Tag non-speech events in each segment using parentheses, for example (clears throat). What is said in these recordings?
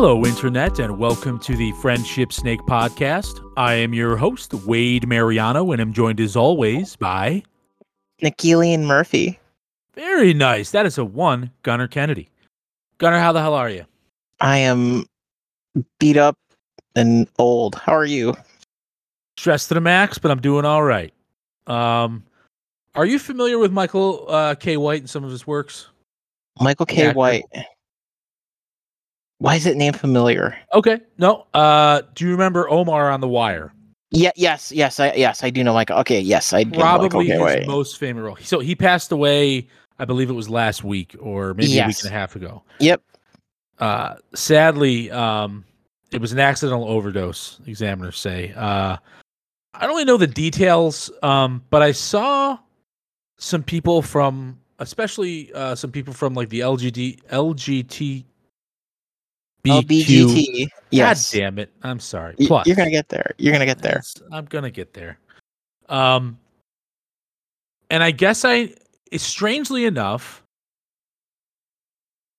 Hello, Internet, and welcome to the Friendship Snake Podcast. I am your host, Wade Mariano, and I'm joined as always by. Nikilian Murphy. Very nice. That is a one, Gunnar Kennedy. Gunnar, how the hell are you? I am beat up and old. How are you? Stressed to the max, but I'm doing all right. Um, are you familiar with Michael uh, K. White and some of his works? Michael K. White. Why is it name familiar? Okay. No. Uh, do you remember Omar on The Wire? Yeah, yes, yes, I yes, I do know Michael. Okay, yes, I do know Michael Probably his most famous role. So he passed away, I believe it was last week or maybe a week and a half ago. Yep. Uh, sadly, um, it was an accidental overdose. Examiners say. Uh, I don't really know the details, um, but I saw some people from, especially uh, some people from like the LGD, LGT, LBGT. Yes. God damn it! I'm sorry. Plus, You're gonna get there. You're gonna get there. I'm gonna get there. Um, and I guess I, strangely enough,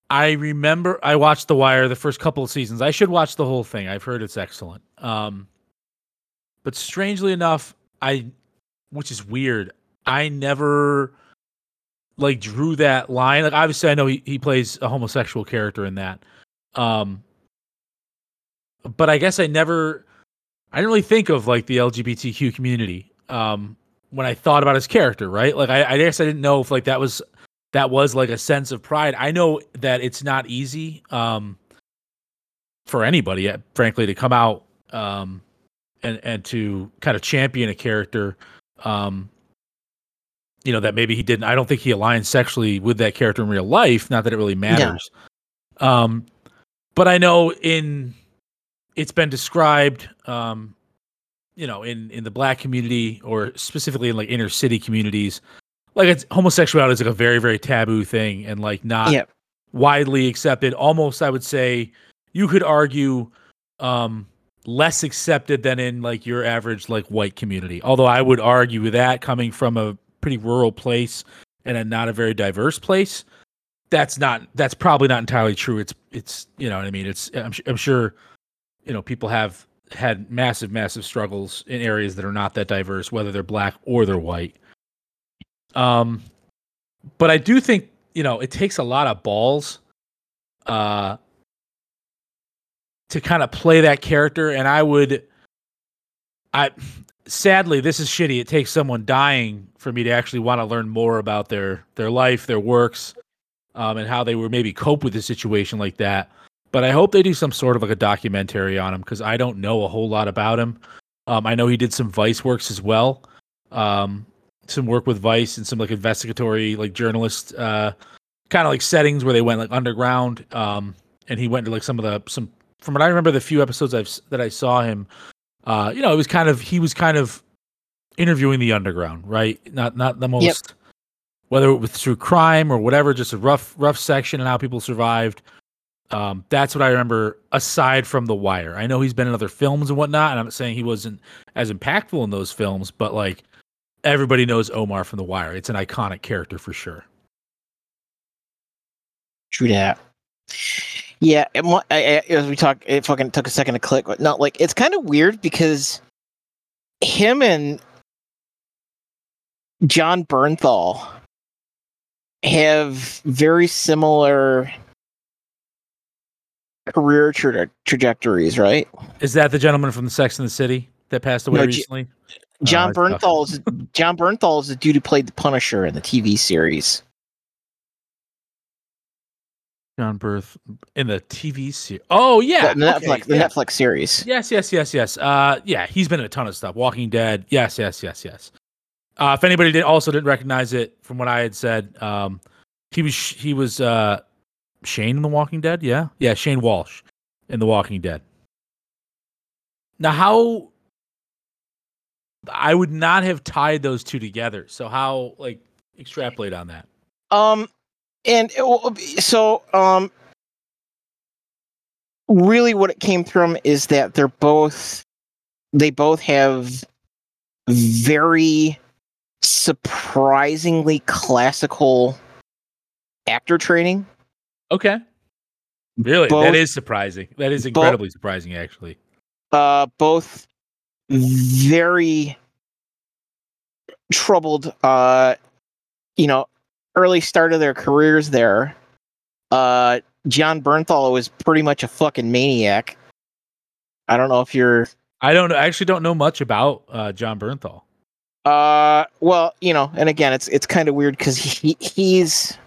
I remember I watched The Wire the first couple of seasons. I should watch the whole thing. I've heard it's excellent. Um, but strangely enough, I, which is weird, I never like drew that line. Like obviously, I know he, he plays a homosexual character in that. Um, but I guess I never I didn't really think of like the LGBTQ community um, when I thought about his character, right? Like I, I guess I didn't know if like that was that was like a sense of pride. I know that it's not easy um, for anybody, uh, frankly, to come out um, and and to kind of champion a character. Um, you know that maybe he didn't. I don't think he aligned sexually with that character in real life. Not that it really matters. Um, but I know in it's been described um you know in in the black community or specifically in like inner city communities like it's homosexuality is like a very very taboo thing and like not Yep. widely accepted almost i would say you could argue um less accepted than in like your average like white community although i would argue with that coming from a pretty rural place and a not a very diverse place that's not that's probably not entirely true. It's it's you know what i mean? It's i'm, I'm sure you know people have had massive massive struggles in areas that are not that diverse whether they're black or they're white. Um but i do think you know it takes a lot of balls uh to kind of play that character. And i would i sadly this is shitty. It takes someone dying for me to actually want to learn more about their their life their works um, and how they were maybe cope with a situation like that but I hope they do some sort of like a documentary on him because I don't know a whole lot about him. Um, I know he did some Vice works as well, um, some work with Vice and some like investigatory, like journalist, uh, kind of like settings where they went like underground. Um, and he went to like some of the some from what I remember the few episodes I've that I saw him. Uh, you know, it was kind of he was kind of interviewing the underground, right? Not not the most whether it was through crime or whatever, just a rough rough section and how people survived. Um, that's what I remember. Aside from The Wire, I know he's been in other films and whatnot, and I'm not saying he wasn't as impactful in those films, but like everybody knows Omar from The Wire. It's an iconic character for sure. True that. Yeah, I, I, as we talk, it fucking took a second to click. But no, like it's kind of weird because him and John Bernthal have very similar career tra- trajectories, right? Is that the gentleman from the Sex and the City that passed away No, recently? John it's tough. Bernthal's John Bernthal is the dude who played the Punisher in the TV series. John Berth in the TV series. Oh yeah, the, the okay, Netflix, the yeah. Netflix series. Yes, yes, yes, yes. Uh, yeah, he's been in a ton of stuff. Walking Dead. Yes, yes, yes, yes. Uh, if anybody did also didn't recognize it from what I had said, um, he was he was uh Shane in The Walking Dead. Yeah, yeah, Shane Walsh in The Walking Dead. Now, how I would not have tied those two together. So how like extrapolate on that? Um, and it will- so um, really, what it came from is that they're both they both have very surprisingly classical actor training. Okay. Really, Both- that is surprising. That is incredibly surprising, actually. uh, both very troubled. Uh, you know, early start of their careers there. Uh, John Bernthal was pretty much a fucking maniac. I don't know if you're. I don't. I actually don't know much about uh, John Bernthal. Uh, well, you know, and again, it's it's kind of weird because he he's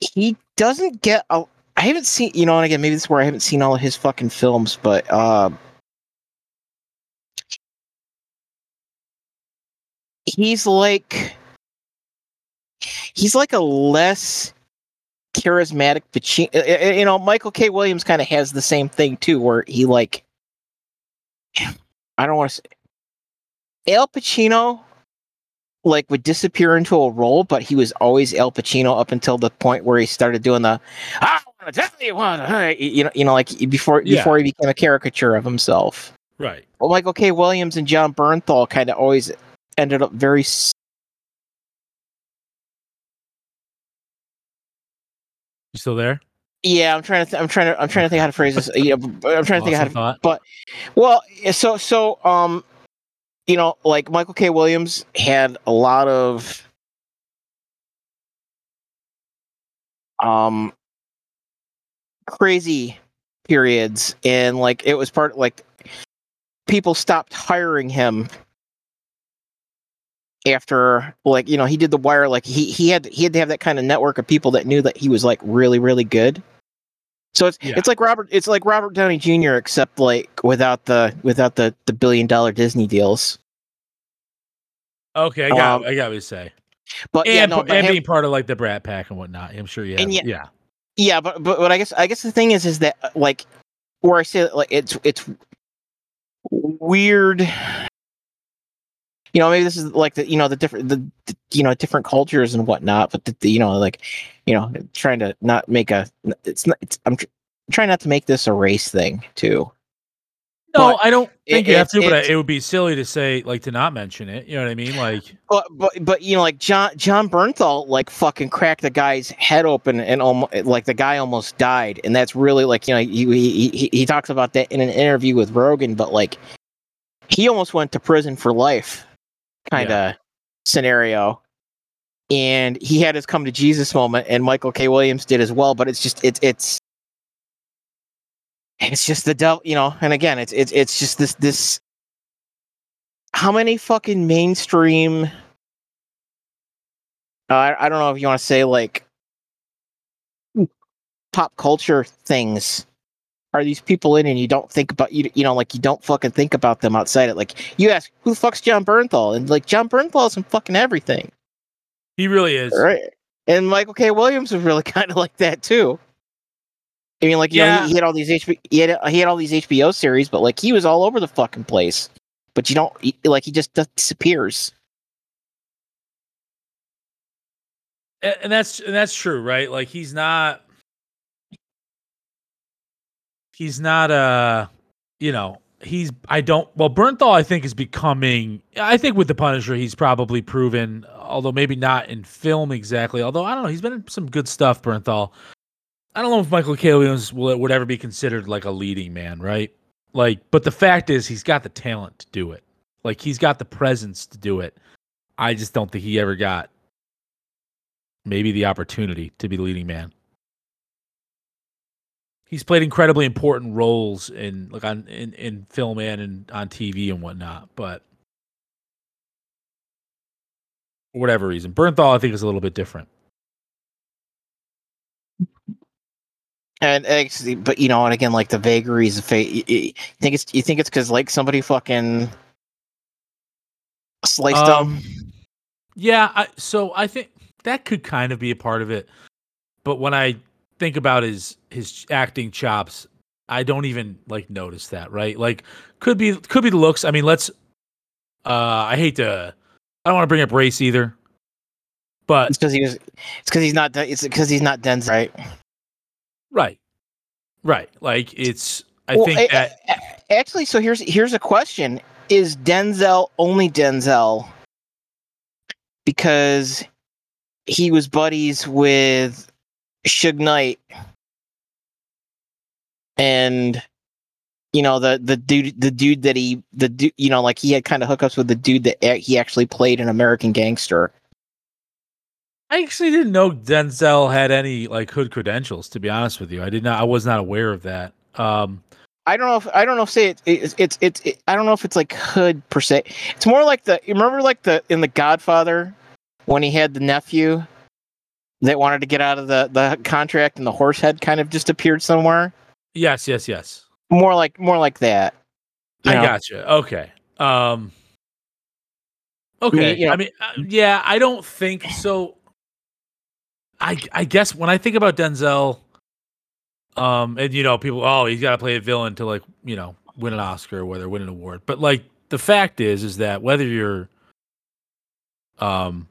he doesn't get a. I haven't seen, you know, and again, maybe this is where I haven't seen all of his fucking films, but uh, he's like he's like a less charismatic Pacino. You know, Michael K. Williams kind of has the same thing too, where he like I don't want to say Al Pacino like would disappear into a role, but he was always Al Pacino up until the point where he started doing the I want to tell you uh," you know you know like before Yeah. before he became a caricature of himself. Right. Well, Michael K. Williams and John Bernthal kind of always ended up very. You still there? Yeah, I'm trying to. Th- I'm trying to. I'm trying to think how to phrase this. You know, I'm trying to think how to. thought. Well, so so um, you know, like Michael K. Williams had a lot of um crazy periods, and like it was part like people stopped hiring him after like you know he did the wire like he he had he had to have that kind of network of people that knew that he was like really really good so it's Yeah. it's like robert it's like robert downey jr except like without the without the the billion dollar disney deals Okay, I got. Um, I got what you say. but yeah And, no but and him- being part of like the Brat Pack and whatnot. I'm sure. Yeah. Yeah. yeah- yeah but but what i guess i guess the thing is is that uh, like where i say that, like it's it's weird you know maybe this is like the you know the different the, the you know different cultures and whatnot but the, the, you know like you know trying to not make a it's not it's i'm tr- trying not to make this a race thing too No, But I don't think you have to, but I- it would be silly to say like to not mention it. You know what I mean? Like, but but but you know like john john bernthal like fucking cracked the guy's head open and almost like the guy almost died and that's really like you know he he, he talks about that in an interview with rogan but like he almost went to prison for life kind of scenario. And he had his come to jesus moment and michael k. Williams did as well but it's just it's it's it's just the devil you know and again it's it's it's just this this how many fucking mainstream uh, I, I don't know if you want to say like pop culture things are these people in and you don't think about you you know like you don't fucking think about them outside it. Like you ask who the fuck's John Bernthal? And like John Bernthal's in fucking everything. He really is. right. And Michael K Williams was really (laughs) kind of like that too. I mean like you know Yeah. he, he had all these HBO he had he had all these HBO series but like he was all over the fucking place. But you don't he- like he just disappears. And that's and that's true, right? Like he's not he's not a you know, he's I don't well Bernthal I think is becoming I think with the Punisher he's probably proven although maybe not in film exactly, although I don't know, he's been in some good stuff Bernthal. I don't know if Michael K. Williams will would ever be considered like a leading man, right? Like but the fact is he's got the talent to do it. Like he's got the presence to do it. I just don't think he ever got maybe the opportunity to be the leading man. He's played incredibly important roles in like on in, in film and and on TV and whatnot, but for whatever reason, Bernthal I think is a little bit different. And actually, but you know, and again, like the vagaries of fate. You, you think it's you think it's because like somebody fucking sliced them. Um, yeah, I, so I think that could kind of be a part of it, but when I think about his his acting chops, I don't even like notice that. Right, like could be could be the looks. I mean, let's. Uh, I hate to. I don't want to bring up race either, but It's because he was. It's because he's not. It's because he's not Denzel. Right. right, right. Like it's. I Well, think that a- actually, so here's here's a question: Is Denzel only Denzel because he was buddies with Suge Knight and you know the the dude the dude that he the dude you know like he had kind of hookups with the dude that a- he actually played in American Gangster. I actually didn't know Denzel had any like hood credentials. To be honest with you, I did not. I was not aware of that. Um, I don't know if I don't know if say it, it's it's it's it, I don't know if it's like hood per se. It's more like the you remember like the in the Godfather when he had the nephew that wanted to get out of the the contract and the horse head kind of just appeared somewhere. yes, yes, yes. More like more like that. I know? gotcha. Okay. Um. Okay. you know- I mean, uh, yeah, I don't think so. I I guess when I think about Denzel, um, and you know, people, oh, he's got to play a villain to like, you know, win an Oscar or whether win an award. But like, the fact is, is that whether you're, um,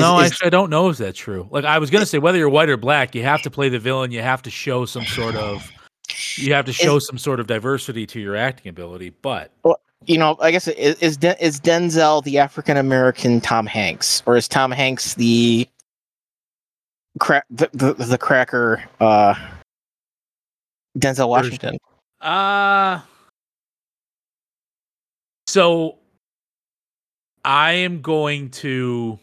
no, is- actually, I don't know if that's true. Like, I was gonna say whether you're white or black, you have to play the villain. You have to show some sort of, you have to show some sort of diversity to your acting ability. But You know, I guess is is, is Denzel the African American Tom Hanks, or is Tom Hanks the crack the, the the cracker uh, Denzel Washington? Uh so I am going to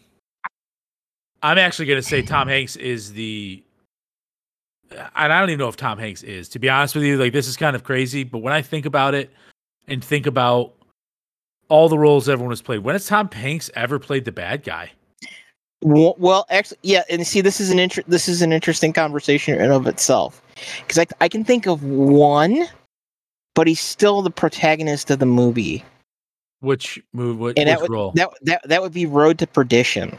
I'm actually going to say Tom Hanks is the and I don't even know if Tom Hanks is to be honest with you like this is kind of crazy but when I think about it and think about all the roles everyone has played when has Tom Hanks ever played the bad guy? Well, well, actually, yeah, and see, this is an inter- this is an interesting conversation in and of itself because I I can think of one, but he's still the protagonist of the movie, which move what, and which that would role? that that that would be Road to Perdition.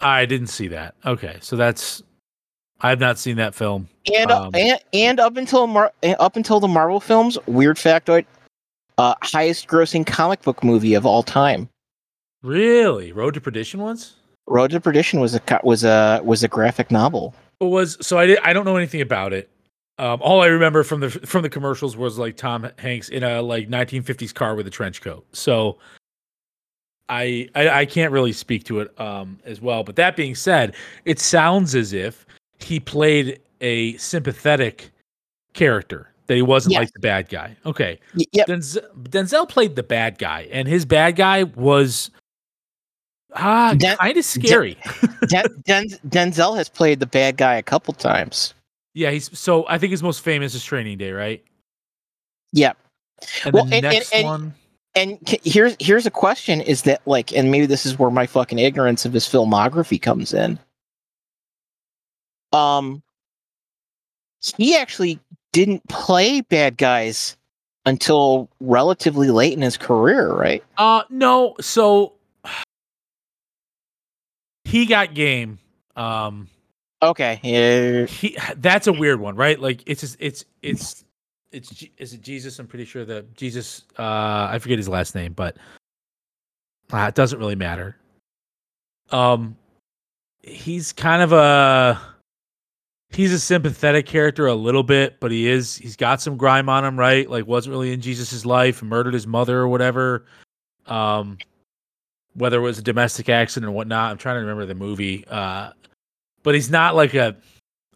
I didn't see that okay so that's I've not seen that film And, Um, and and up until Mar- up until the Marvel films, weird factoid, uh, highest grossing comic book movie of all time. really Road to Perdition once Road to Perdition was a was a was a graphic novel. It was so I did, I don't know anything about it. Um, all I remember from the from the commercials was like Tom Hanks in a like 1950s car with a trench coat. So I I, I can't really speak to it um, as well. But that being said, it sounds as if he played a sympathetic character that he wasn't Yes. like the bad guy. Okay, Y- yep. Denzel, Denzel played the bad guy, and his bad guy was ah Den- kind of scary. Den- Den- Denzel has played the bad guy a couple times. yeah, he's so I think his most famous is Training Day, right? Yep. And Well, the and- and- next and- one, And here's here's a question: Is that like, and maybe this is where my fucking ignorance of his filmography comes in. Um, he actually didn't play bad guys until relatively late in his career, right? uh, no, so (sighs) he got game. Um, Okay, yeah, he that's a weird one, right? Like it's just, it's it's it's is it Jesus? I'm pretty sure that Jesus. Uh, I forget his last name, but uh, it doesn't really matter. Um, he's kind of a he's a sympathetic character a little bit, but he is he's got some grime on him, right? Like wasn't really in Jesus's life, murdered his mother or whatever. Um, whether it was a domestic accident or whatnot, I'm trying to remember the movie. Uh, but he's not like a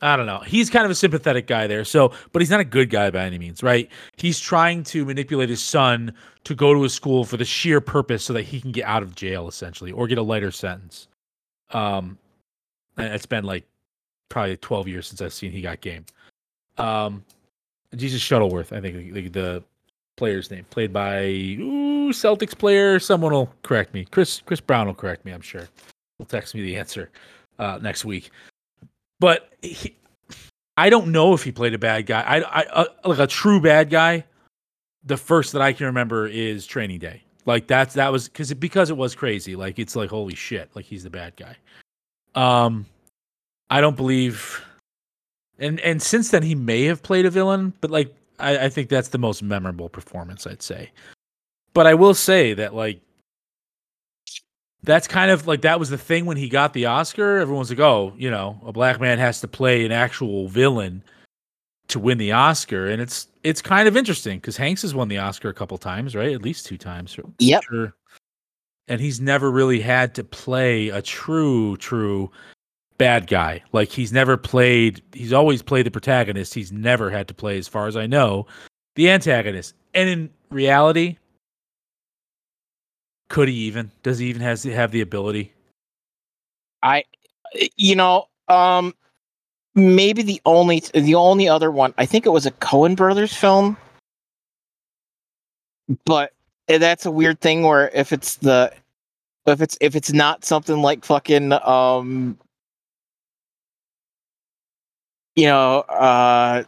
I don't know. He's kind of a sympathetic guy there. So, but he's not a good guy by any means, right? He's trying to manipulate his son to go to a school for the sheer purpose so that he can get out of jail essentially or get a lighter sentence. Um and it's been like probably 12 years since I've seen he got game. Um Jesus Shuttleworth, I think the, the player's name, played by ooh, Celtics player. Someone will correct me. Chris Chris Brown will correct me, I'm sure. He'll text me the answer uh, next week. But he, I don't know if he played a bad guy. I, I uh, like a true bad guy. The first that I can remember is Training Day. Like that's that was because it, because it was crazy. Like it's like holy shit. Like he's the bad guy. Um, I don't believe. And and since then he may have played a villain, but like I, I think that's the most memorable performance I'd say. But I will say that like that's kind of like that was the thing when he got the Oscar. Everyone's like, oh, you know, a black man has to play an actual villain to win the Oscar, and it's it's kind of interesting because Hanks has won the Oscar a couple times, right? At least two times. Yep. Sure. And he's never really had to play a true, true bad guy. Like he's never played. He's always played the protagonist. He's never had to play, as far as I know, the antagonist. And in reality, could he even? Does he even has have the ability? I, you know, um, maybe the only the only other one. I think it was a Coen Brothers film, but that's a weird thing where if it's the if it's if it's not something like fucking um you know uh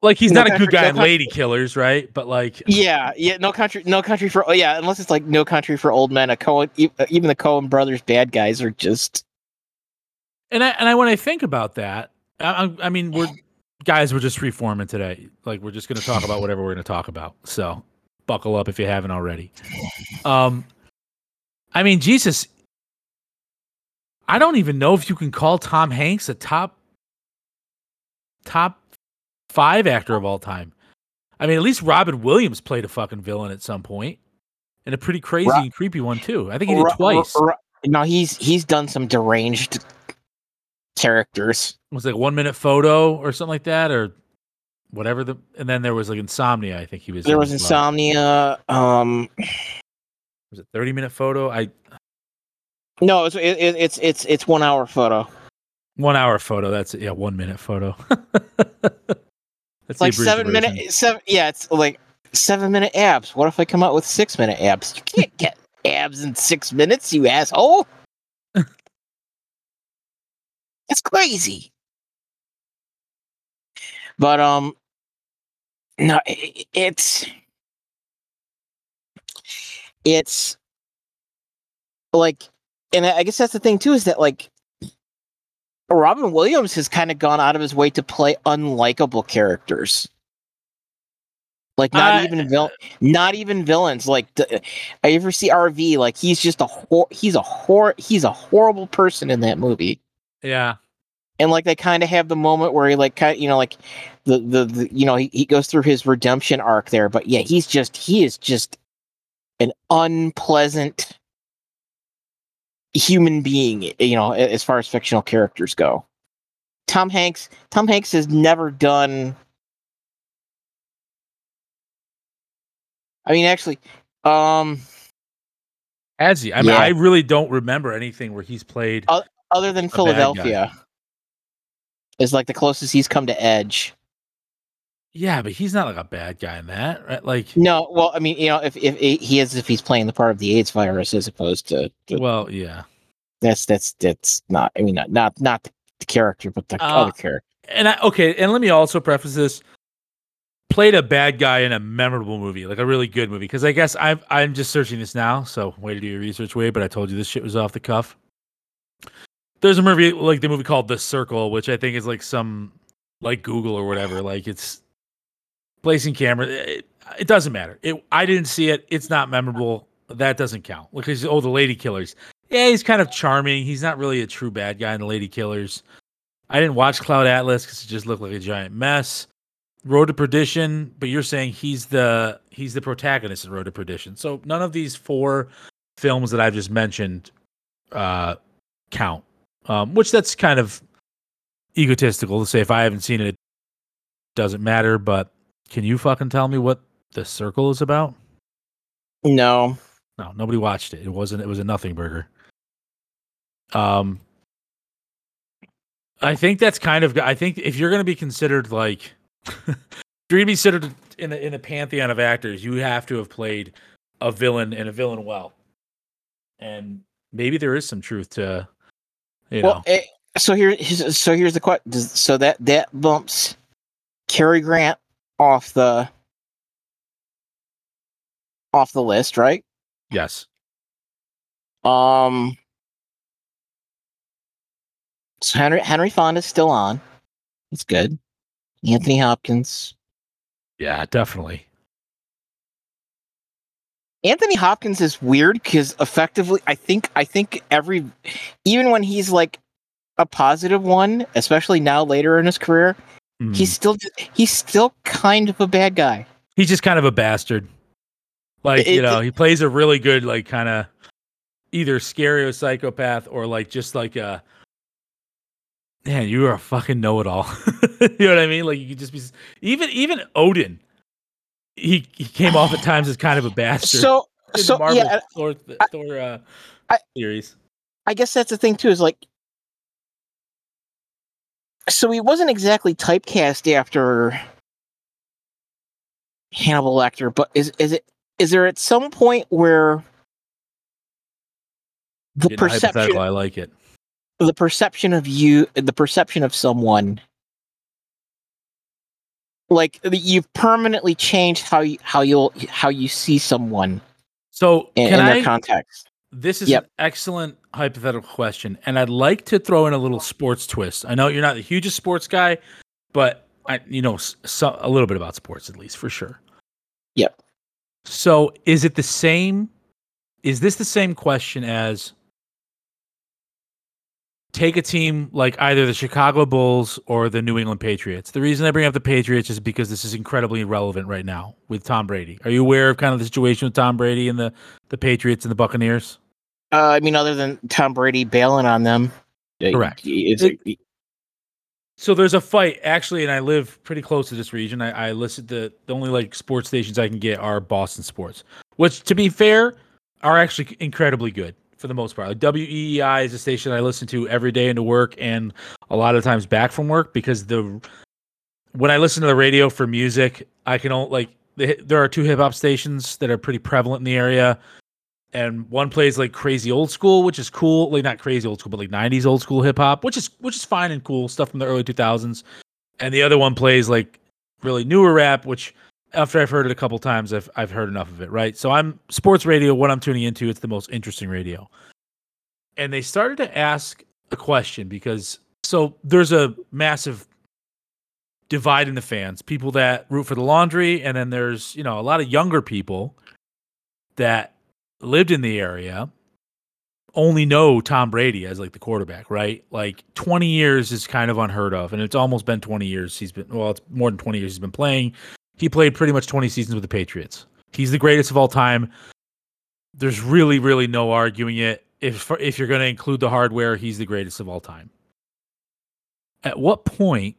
Like he's No not a good guy No in Country- Lady Killers, right? But like, yeah yeah no country no country for oh yeah unless it's like no country for old men a Coen e- even the Coen brothers bad guys are just and I and I when I think about that, I, I- I mean, we're guys, we're just reforming today. Like we're just going to talk about whatever we're going to talk about. So buckle up if you haven't already. Um, I mean, Jesus, I don't even know if you can call Tom Hanks a top top five actor of all time. I mean, at least Robin Williams played a fucking villain at some point, and a pretty crazy Ro- and creepy one too. I think he did Ru- twice. ru- no he's he's done some deranged characters It was like one minute photo or something like that, or whatever. The and then there was like insomnia. I think he was. there in was well. insomnia um Was it thirty minute photo? I no it's it, it, it's it's it's one hour photo one hour photo. That's. Yeah, one minute photo. (laughs) That's It's like seven minute seven yeah it's like seven minute abs. What if i come out with six minute abs? You can't get abs in six minutes you asshole. (laughs) It's crazy. But um no i i- it's it's like and I guess that's the thing too is that like robin williams has kind of gone out of his way to play unlikable characters. Like not I- even vil- not even villains like the, i ever see rv like he's just a hor- he's a hor- he's a horrible person in that movie. Yeah, and like they kind of have the moment where he like kind you know like the the, the you know he, he goes through his redemption arc there but yeah he's just he is just an unpleasant human being you know as far as fictional characters go tom hanks tom hanks has never done i mean actually um has he? I mean, Yeah. I really don't remember anything where he's played. Uh, other than philadelphia is like the closest he's come to edge yeah, but he's not like a bad guy in that, right? Like, No, well, I mean, you know, if if he is if he's playing the part of the AIDS virus as opposed to, to- well, yeah. that's that's that's not. I mean, not not not the character, but the Uh, other character. And I okay, and let me also preface this: played a bad guy in a memorable movie, like a really good movie. Because I guess I'm I'm just searching this now, so way to do your research, way. But I told you this shit was off the cuff. There's a movie like the movie called The Circle, which I think is like some like Google or whatever. Like it's placing camera. It, it doesn't matter. It I didn't see it. It's not memorable. That doesn't count. Because oh, the Lady Killers. Yeah, he's kind of charming. He's not really a true bad guy in the Lady Killers. I didn't watch Cloud Atlas because it just looked like a giant mess. Road to Perdition, but you're saying he's the he's the protagonist in Road to Perdition. So none of these four films that I've just mentioned uh, count. Um, which that's kind of egotistical to say if I haven't seen it, it doesn't matter. But can you fucking tell me what the circle is about? No, No, nobody watched it. It wasn't. It was a nothing burger. Um, I think that's kind of. I think if you're going to be considered like, (laughs) if you're going to be considered in the in the pantheon of actors, you have to have played a villain and a villain well. And maybe there is some truth to, you know. well, eh, so here, here's- so here's the question. So that that bumps Cary Grant off the off the list, right? yes. Um. So Henry Henry Fonda's still on. That's good. Anthony Hopkins. Yeah, definitely. Anthony Hopkins is weird because effectively, I think, I think every, even when he's like a positive one, especially now later in his career, Mm. he's still he's still kind of a bad guy. he's just kind of a bastard. Like, you It- know, he plays a really good, like, kind of either scary or psychopath or like just like a man, you are a fucking know-it-all. (laughs) you know what I mean? Like you could just be even even Odin. He he came off at times as kind of a bastard. So in the so Marvel yeah, Thor, I- Thor uh, I- series. I guess that's the thing too. Is like, so he wasn't exactly typecast after Hannibal Lecter, but is is it is there at some point where the Getting perception I like it. the perception of you the perception of someone like you've permanently changed how you how you'll how you see someone So in, in I? their context. This is Yep. an excellent hypothetical question, and I'd like to throw in a little sports twist. I know you're not the hugest sports guy, but I, you know, so, a little bit about sports at least for sure. Yep. So, is it the same? Is this the same question as take a team like either the Chicago Bulls or the New England Patriots? The reason I bring up the Patriots is because this is incredibly relevant right now with Tom Brady. Are you aware of kind of the situation with Tom Brady and the the Patriots and the Buccaneers? Uh, I mean, other than Tom Brady bailing on them, Correct. Is, So there's a fight actually, and I live pretty close to this region. I, I listen to the only like sports stations I can get are Boston sports, which to be fair are actually incredibly good for the most part. Like WEEI is a station I listen to every day into work and a lot of times back from work because the when I listen to the radio for music, I can only like the, there are two hip hop stations that are pretty prevalent in the area. And one plays like crazy old school, which is cool. Like not crazy old school, but like '90s old school hip hop, which is which is fine and cool stuff from the early 2000s. And the other one plays like really newer rap, which after I've heard it a couple times, I've I've heard enough of it. Right. So I'm sports radio. What I'm tuning into, it's the most interesting radio. And they started to ask a question because so there's a massive divide in the fans. People that root for the laundry, and then there's you know a lot of younger people that lived in the area only know Tom Brady as like the quarterback, right? Like 20 years is kind of unheard of, and it's almost been 20 years he's been well, it's more than 20 years he's been playing. He played pretty much 20 seasons with the Patriots. He's the greatest of all time. There's really, really no arguing it. If if you're going to include the hardware, he's the greatest of all time. At what point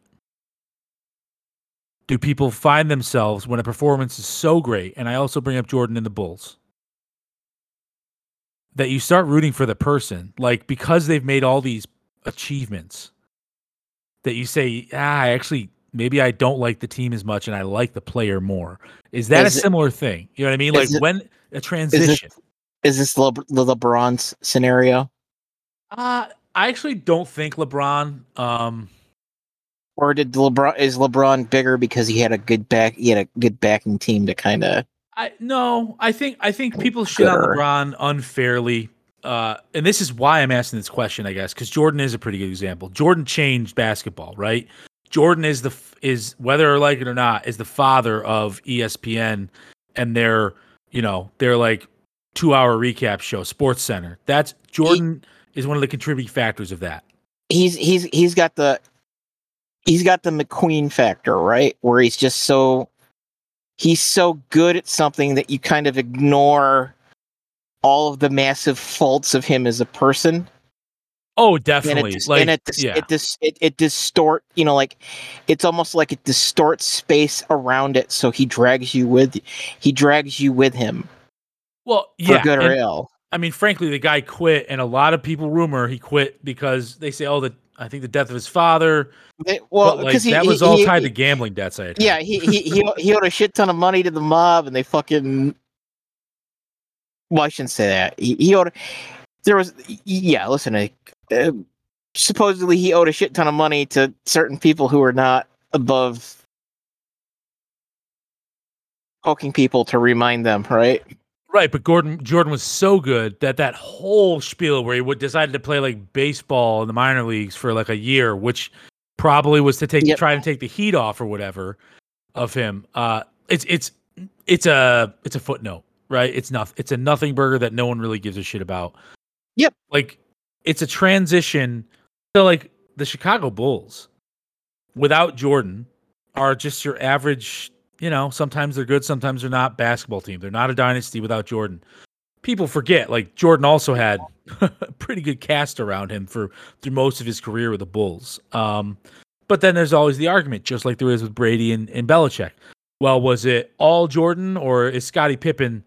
do people find themselves when a performance is so great? And I also bring up Jordan and the Bulls that you start rooting for the person, like because they've made all these achievements, that you say, ah, I actually maybe I don't like the team as much and I like the player more. Is that Is a it- similar thing? You know what I mean? Like it- when a transition. is this Le- the LeBron's scenario, Uh, I actually don't think LeBron. Um, or did LeBron is LeBron bigger because he had a good back? He had a good backing team to kind of. I no, I think I think people shit on LeBron unfairly. Uh, and this is why I'm asking this question, I guess, because Jordan is a pretty good example. Jordan changed basketball, right? Jordan is the is whether or like it or not is the father of ESPN and their you know their like two hour recap show, Sports Center. That's Jordan is one of the contributing factors of that. He's he's he's got the he's got the McQueen factor, right? Where he's just so he's so good at something that you kind of ignore all of the massive faults of him as a person. Oh, and definitely. it, like and it, dis- yeah. it, dis- it it distort you know like it's almost like it distorts space around it so he drags you with he drags you with him well, yeah for yeah. good or and- ill I mean, frankly, the guy quit, and a lot of people rumor he quit because they say, "Oh, the I think the death of his father." They- well but like because he, that was all he- tied to gambling debts. I had yeah he, he he he owed a shit ton of money to the mob and they fucking well i shouldn't say that he, he owed there was yeah listen uh, supposedly he owed a shit ton of money to certain people who were not above poking people to remind them right right. But Gordon Jordan was so good that that whole spiel where he would decided to play like baseball in the minor leagues for like a year, which probably was to take Yep. try to take the heat off or whatever of him. Uh, it's it's it's a it's a footnote, right? It's nothing. It's a nothing burger that no one really gives a shit about. Yep. Like it's a transition. So like the Chicago Bulls without Jordan are just your average, you know, sometimes they're good, sometimes they're not basketball team. They're not a dynasty without Jordan. people forget like Jordan also had a (laughs) pretty good cast around him for through most of his career with the Bulls. Um, but then there's always the argument, just like there is with Brady and, and Belichick. Well, was it all Jordan or is Scottie Pippen?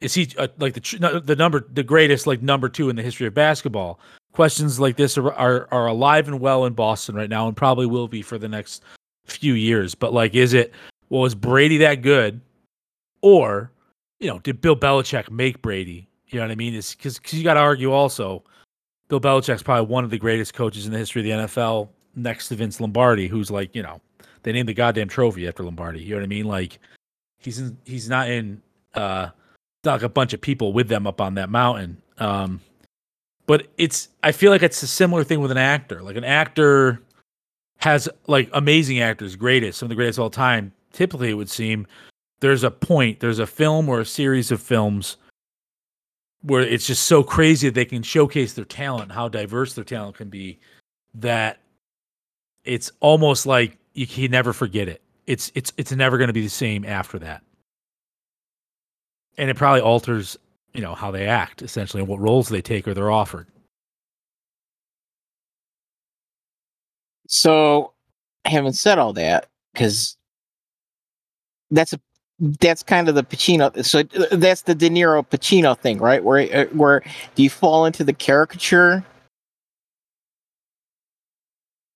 Is he uh, like the the number the greatest like number two in the history of basketball? Questions like this are, are are alive and well in Boston right now, and probably will be for the next few years. But like, is it well, was Brady that good, or you know, did Bill Belichick make Brady? You know what I mean? Because you got to argue also. Bill Belichick's probably one of the greatest coaches in the history of the NFL, next to Vince Lombardi, who's like, you know, they named the goddamn trophy after Lombardi. You know what I mean? Like, he's in, he's not in, uh, not like a bunch of people with them up on that mountain. Um, but it's, I feel like it's a similar thing with an actor. Like an actor has like amazing actors, greatest, some of the greatest of all time. Typically, it would seem there's a point, there's a film or a series of films where it's just so crazy that they can showcase their talent, how diverse their talent can be, that it's almost like you can never forget it. It's it's it's never going to be the same after that, and it probably alters you know how they act essentially and what roles they take or they're offered. So, having said all that, because that's a that's kind of the Pacino. So uh, that's the De Niro Pacino thing, right? Where uh, where do you fall into the caricature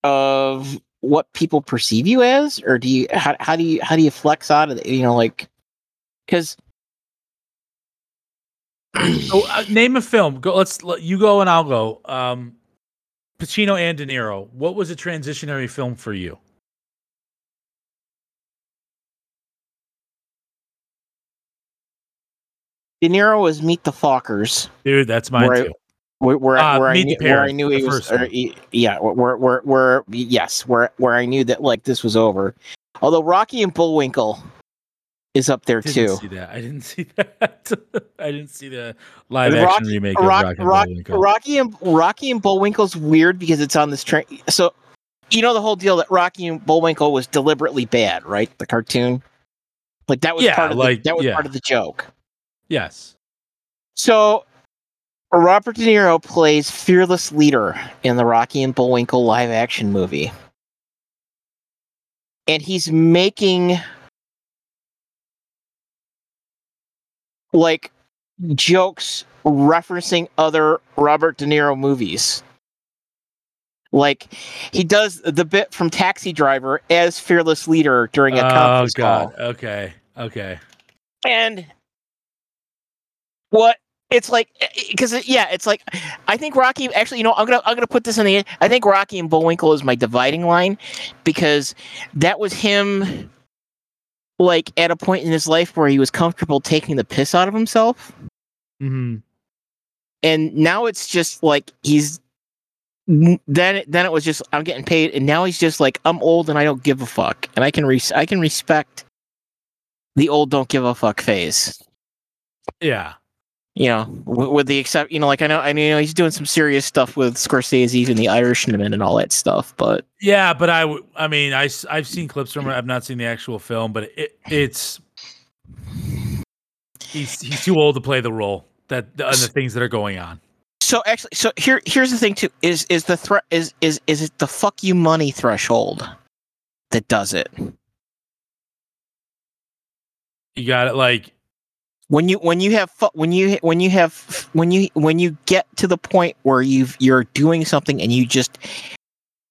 of what people perceive you as, or do you how how do you how do you flex out of? You know, like because. (clears throat) uh, name a film. Go. Let's let you go and I'll go. Um, Pacino and De Niro. What was a transitionary film for you? De Niro was Meet the Fockers. Dude, that's mine where too. Where, where, uh, where, I knew, where, I knew, he was, or, yeah, where, where, where, yes, where, where I knew that like this was over. Although Rocky and Bullwinkle is up there too. I didn't too. See that? I didn't (laughs) see that. I didn't see the live action Rocky, remake of Rock, Rocky, Rock, and Rocky and Rocky and Bullwinkle's weird because it's on this train. So, you know the whole deal that Rocky and Bullwinkle was deliberately bad, right? The cartoon, like that was yeah, part of like, the, that was yeah. part of the joke. Yes. So Robert De Niro plays fearless leader in the Rocky and Bullwinkle live action movie. And he's making like jokes referencing other Robert De Niro movies. Like he does the bit from Taxi Driver as fearless leader during a oh, conference God. call. Okay. Okay. And what it's like eh, eh, because eh, yeah it's like i think rocky actually you know i'm gonna i'm gonna put this in the i think rocky and bullwinkle is my dividing line because that was him like at a point in his life where he was comfortable taking the piss out of himself. Mm-hmm. and now it's just like he's then then it was just i'm getting paid and now he's just like i'm old and i don't give a fuck and i can res- i can respect the old don't give a fuck phase. Yeah you know, with, with the except, you know, like I know, I know, you know, he's doing some serious stuff with Scorsese and The Irishman and all that stuff, but yeah, but I, w- I mean, I, I've seen clips from it. I've not seen the actual film, but it, it's he's he's too old to play the role that and the things that are going on. So actually, so here here's the thing too is is the threat is is is it the fuck you money threshold that does it? You got it, like when you when you have when you when you have when you when you get to the point where you've you're doing something and you just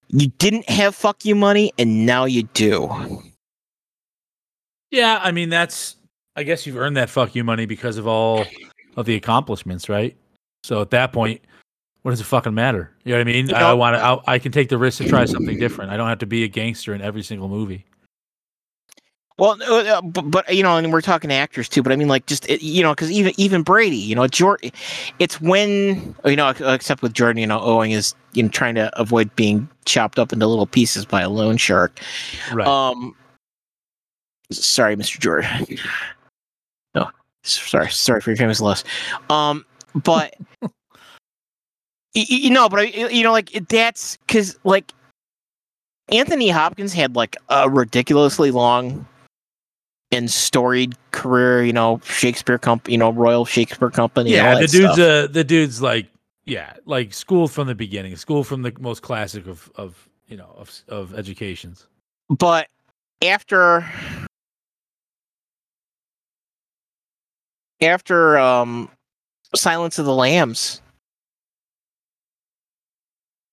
you didn't have fuck you money and now you do. Yeah i mean that's i guess you've earned that fuck you money because of all of the accomplishments right? So at that point what does it fucking matter? You know what i mean? You know, i want to I, I can take the risk to try something different. I don't have to be a gangster in every single movie well, uh, but, but, you know, and we're talking to actors too. But I mean, like, just you know, because even even Brady, you know, Jordan, it's when you know, except with Jordan, you know, Owing is you know trying to avoid being chopped up into little pieces by a loan shark. Right. Um. Sorry, Mr. Jordan. No, sorry, sorry for your famous loss. Um, but (laughs) you, know, but I, you know, like that's because like Anthony Hopkins had like a ridiculously long and storied career. You know, Shakespeare Company. You know, Royal Shakespeare Company. yeah, the dude's uh the dude's like yeah, like school from the beginning, school from the most classic of of you know of of educations. but after after um silence of the lambs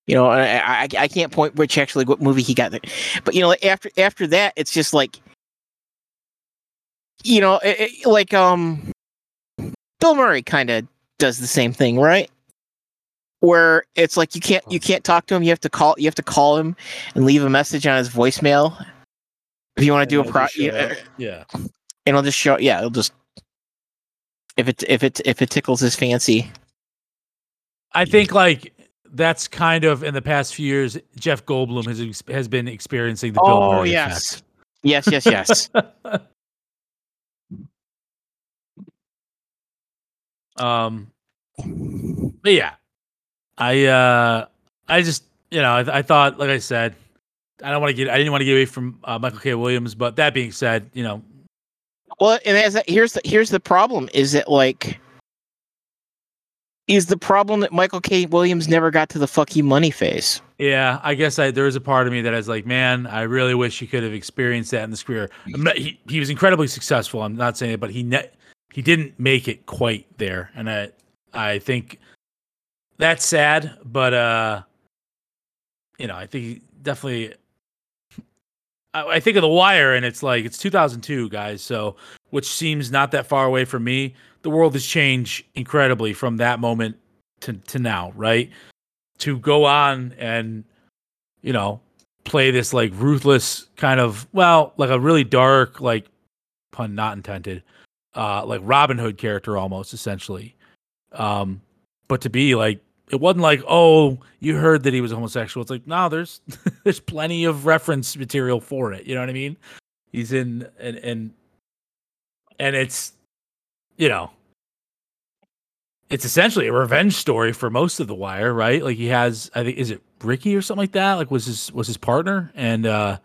you know I, I i can't point which actually what movie he got there but you know after after that it's just like you know it, it- like um bill murray kind of does the same thing right? Where it's like you can't you can't talk to him you have to call you have to call him and leave a message on his voicemail. If you want to do a pro yeah, Yeah. and it'll just show yeah it'll just if it if it if it tickles his fancy. I think like that's kind of in the past few years, Jeff Goldblum has has been experiencing the Bill oh Murray yes. yes yes yes (laughs) um, but yeah, I uh, I just you know I, I thought like I said, I don't want to get I didn't want to get away from uh, Michael K. Williams, but that being said, you know well and as that, here's the here's the problem is that like is the problem that michael k williams never got to the fuck you money phase Yeah, I guess I, there was a part of me that is like, man, I really wish he could have experienced that in his career. Not, he he was incredibly successful. I'm not saying it, but he ne- he didn't make it quite there, and I I think that's sad. But uh, you know, I think definitely. I, I think of The Wire, and it's like it's 2002, guys. So, which seems not that far away from me. The world has changed incredibly from that moment to to now, right? to go on and you know play this like ruthless kind of well like a really dark like pun not intended uh like robin hood character almost essentially. Um but to be like it wasn't like oh you heard that he was homosexual. It's like no there's (laughs) there's plenty of reference material for it you know what i mean? He's in and and and it's you know it's essentially a revenge story for most of the wire right? Like he has i think is it ricky or something like that? Like was his was his partner? And uh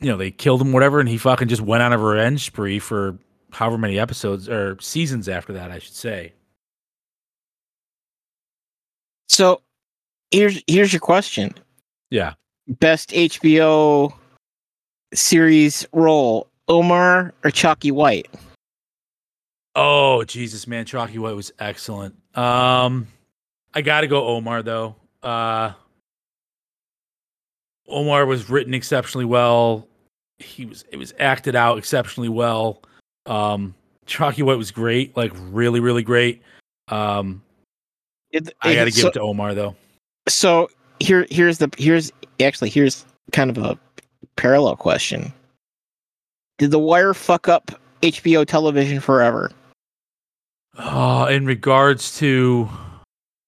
you know they killed him whatever and he fucking just went on a revenge spree for however many episodes or seasons after that i should say. So here's here's your question. Yeah. Best hbo series role omar or chalky white? Oh jesus man chalky white was excellent. Um i gotta go omar though. Uh omar was written exceptionally well. He was it was acted out exceptionally well um chalky white was great like really really great. Um It- i gotta give so- it to omar though. So here here's the here's actually here's kind of a parallel question. Did the wire fuck up hbo television forever? Uh in regards to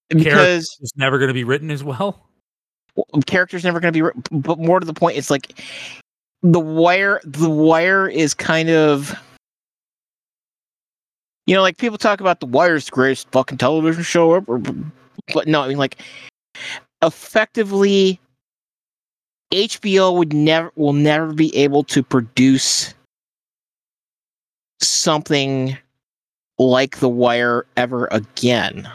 because it's never going to be written as well? Characters never going to be but more to the point it's like the wire the wire is kind of you know like people talk about the wire's greatest fucking television show ever but no i mean like effectively hbo would never will never be able to produce something like the wire ever again.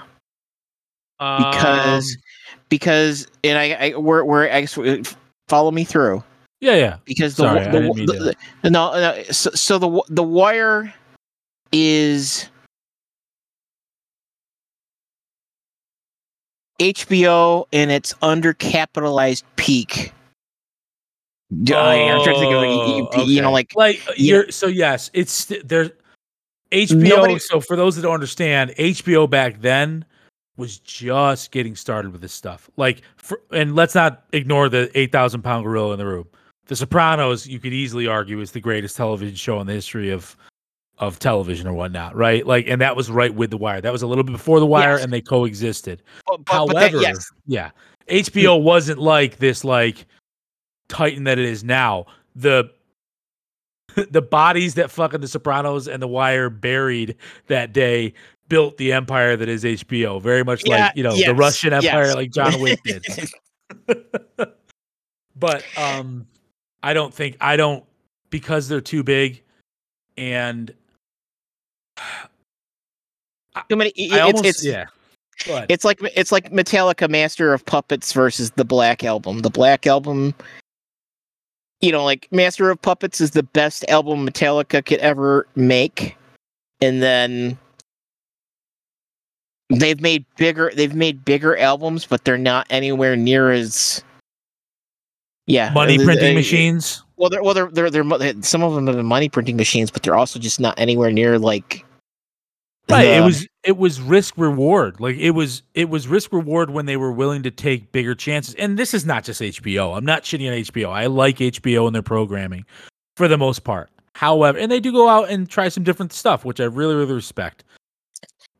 Because Um, because and I, I we're, we're I guess follow me through. Yeah yeah. Because the, Sorry, the, I didn't mean the, the- no, no so, so the the wire is HBO in its undercapitalized peak. D- I- I'm trying to think of you, you- Oh, you know like like uh, you know- you're so yes it's st- there hbo Nobody- so for those that don't understand hbo back then was just getting started with this stuff. Like for, and let's not ignore the 8000 pound gorilla in the room. The sopranos you could easily argue is the greatest television show in the history of of television or whatnot right like and that was right with the wire that was a little bit before the wire Yes. and they coexisted but, but, However, but that, yes yeah, HBO wasn't like this like Titan that it is now. The (laughs) the bodies that fucking The Sopranos and The Wire buried that day built the empire that is HBO. Very much Yeah, like you know the Russian empire, yes. like John Wick did. (laughs) (laughs) but um, I don't think I don't because they're too big. and Too many. I it's, almost it's, yeah. It's like it's like Metallica Master of Puppets versus the Black Album. The Black Album, you know, like Master of Puppets is the best album Metallica could ever make, and then they've made bigger they've made bigger albums, but they're not anywhere near as yeah Money printing uh, machines. Well, they're well they're they're, they're some of them are money printing machines, but they're also just not anywhere near like Right. It was it was risk reward. Like it was it was risk reward when they were willing to take bigger chances. And this is not just HBO. I'm not shitting on HBO. I like HBO and their programming for the most part. However, and they do go out and try some different stuff, which I really really respect.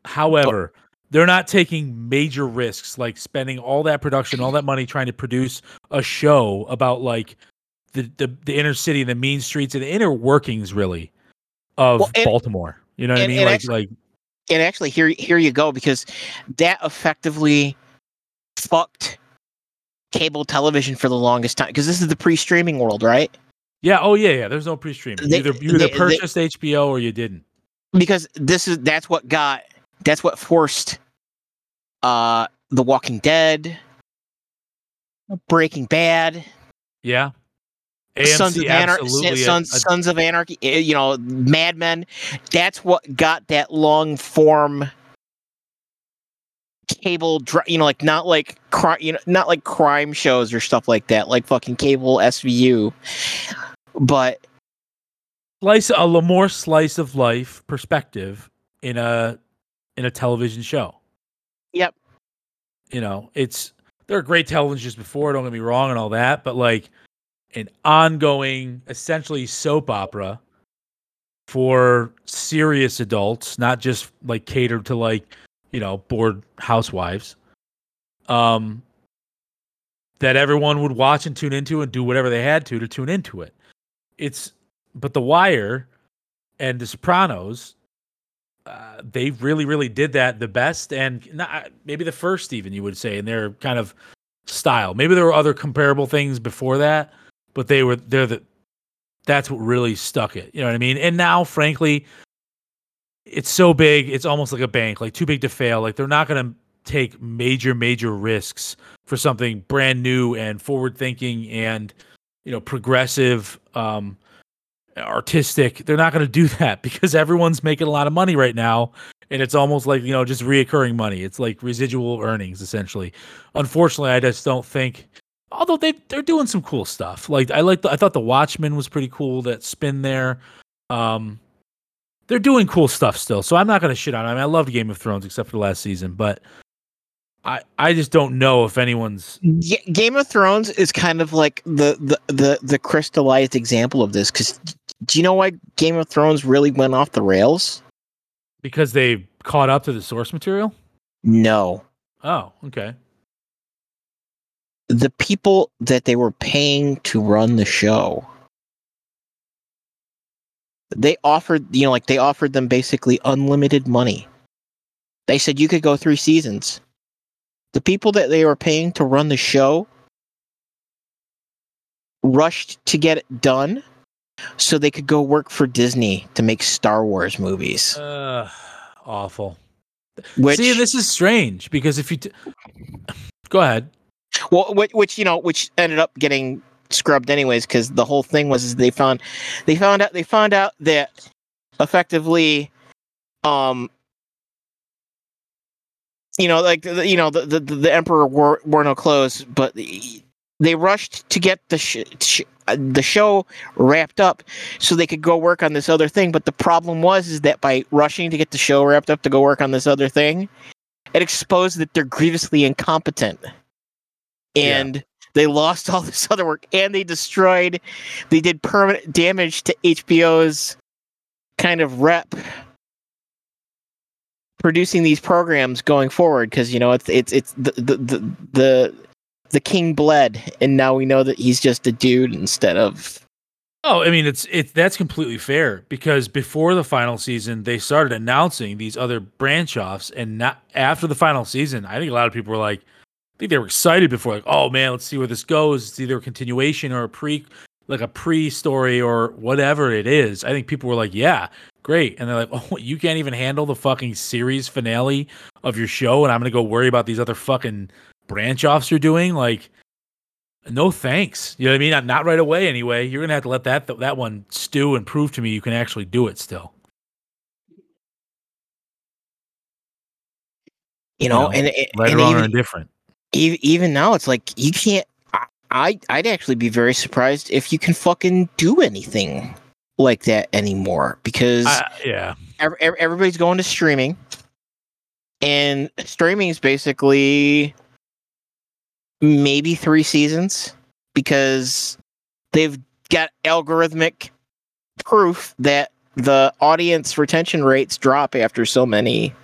However, they're not taking major risks like spending all that production, all that money trying to produce a show about like the the, the inner city, and the mean streets, and the inner workings really of Well, and- Baltimore. You know what and- I mean? and Like actually- like and actually here here you go because that effectively fucked cable television for the longest time because this is the pre-streaming world right Yeah. Oh, yeah. Yeah. There's no pre-streaming. They- either you either they- purchased HBO or you didn't. because this is that's what got that's what forced uh the walking dead breaking bad Yeah. Sons of Anarchy, Sons, a- Sons of Anarchy, eh, you know, Mad Men. That's what got that long form cable, you know, like not like crime, you know, not like crime shows or stuff like that, like fucking cable SVU. But slice a little more slice of life perspective in a in a television show. Yep. You know, it's there are great televisions before. Don't get me wrong and all that, but like an ongoing, essentially soap opera for serious adults, not just like catered to like you know bored housewives. Um, that everyone would watch and tune into and do whatever they had to to tune into it. It's but The Wire and The Sopranos, uh, they really, really did that the best, and not, maybe the first, even you would say, in their kind of style. Maybe there were other comparable things before that, but they were they're the that's what really stuck it. You know what I mean? And now, frankly, it's so big, it's almost like a bank, like too big to fail. Like they're not going to take major, major risks for something brand new and forward thinking and you know progressive um artistic they're not going to do (laughs) that because everyone's making a lot of money right now and it's almost like you know just reoccurring money it's like residual earnings essentially unfortunately i just don't think although they they're doing some cool stuff like i like i thought the watchmen was pretty cool that spin there um they're doing cool stuff still so i'm not going to shit on it. i mean i loved game of thrones except for the last season but i i just don't know if anyone's Ga- Game of Thrones is kind of like the the the, the crystallized example of this. Because do you know why Game of Thrones really went off the rails? because they caught up to the source material No. oh okay the people that they were paying to run the show they offered you know like they offered them basically unlimited money. They said you could go three seasons. The people that they were paying to run the show rushed to get it done so they could go work for disney to make star wars movies. Uh awful. Which See, this is strange because if you t- go ahead, well which, which you know which ended up getting scrubbed anyways because the whole thing was is they found they found out they found out that effectively um you know like the, you know the the, the emperor wore, wore no clothes but they rushed to get the sh- sh- the show wrapped up so they could go work on this other thing but the problem was is that by rushing to get the show wrapped up to go work on this other thing it exposed that they're grievously incompetent Yeah. and they lost (laughs) all this other work and they destroyed they did permanent damage to hbo's kind of rep producing these programs going forward because you know it's it's it's the the, the the the king bled and now we know that he's just a dude instead of Oh, I mean, it's it's that's completely fair because before the final season, they started announcing these other branch offs, and not after the final season, I think a lot of people were like, I think they were excited before, like, oh man, let's see where this goes. It's either a continuation or a pre. like a pre-story or whatever it is, I think people were like, "Yeah, great," and they're like, (laughs) "Oh, you can't even handle the fucking series finale of your show, and I'm gonna go worry about these other fucking branch offs you're doing." Like, no thanks. You know what I mean? Not, not right away. Anyway, you're gonna have to let that that one stew and prove to me you can actually do it still. You know, know, and, and wrong even, or indifferent. Even now it's like you can't I- I'd actually be very surprised if you can fucking do anything like that anymore because I, yeah. ev- ev- everybody's going to streaming and streaming is basically maybe 3 seasons because they've got algorithmic proof that the audience retention rates drop after so many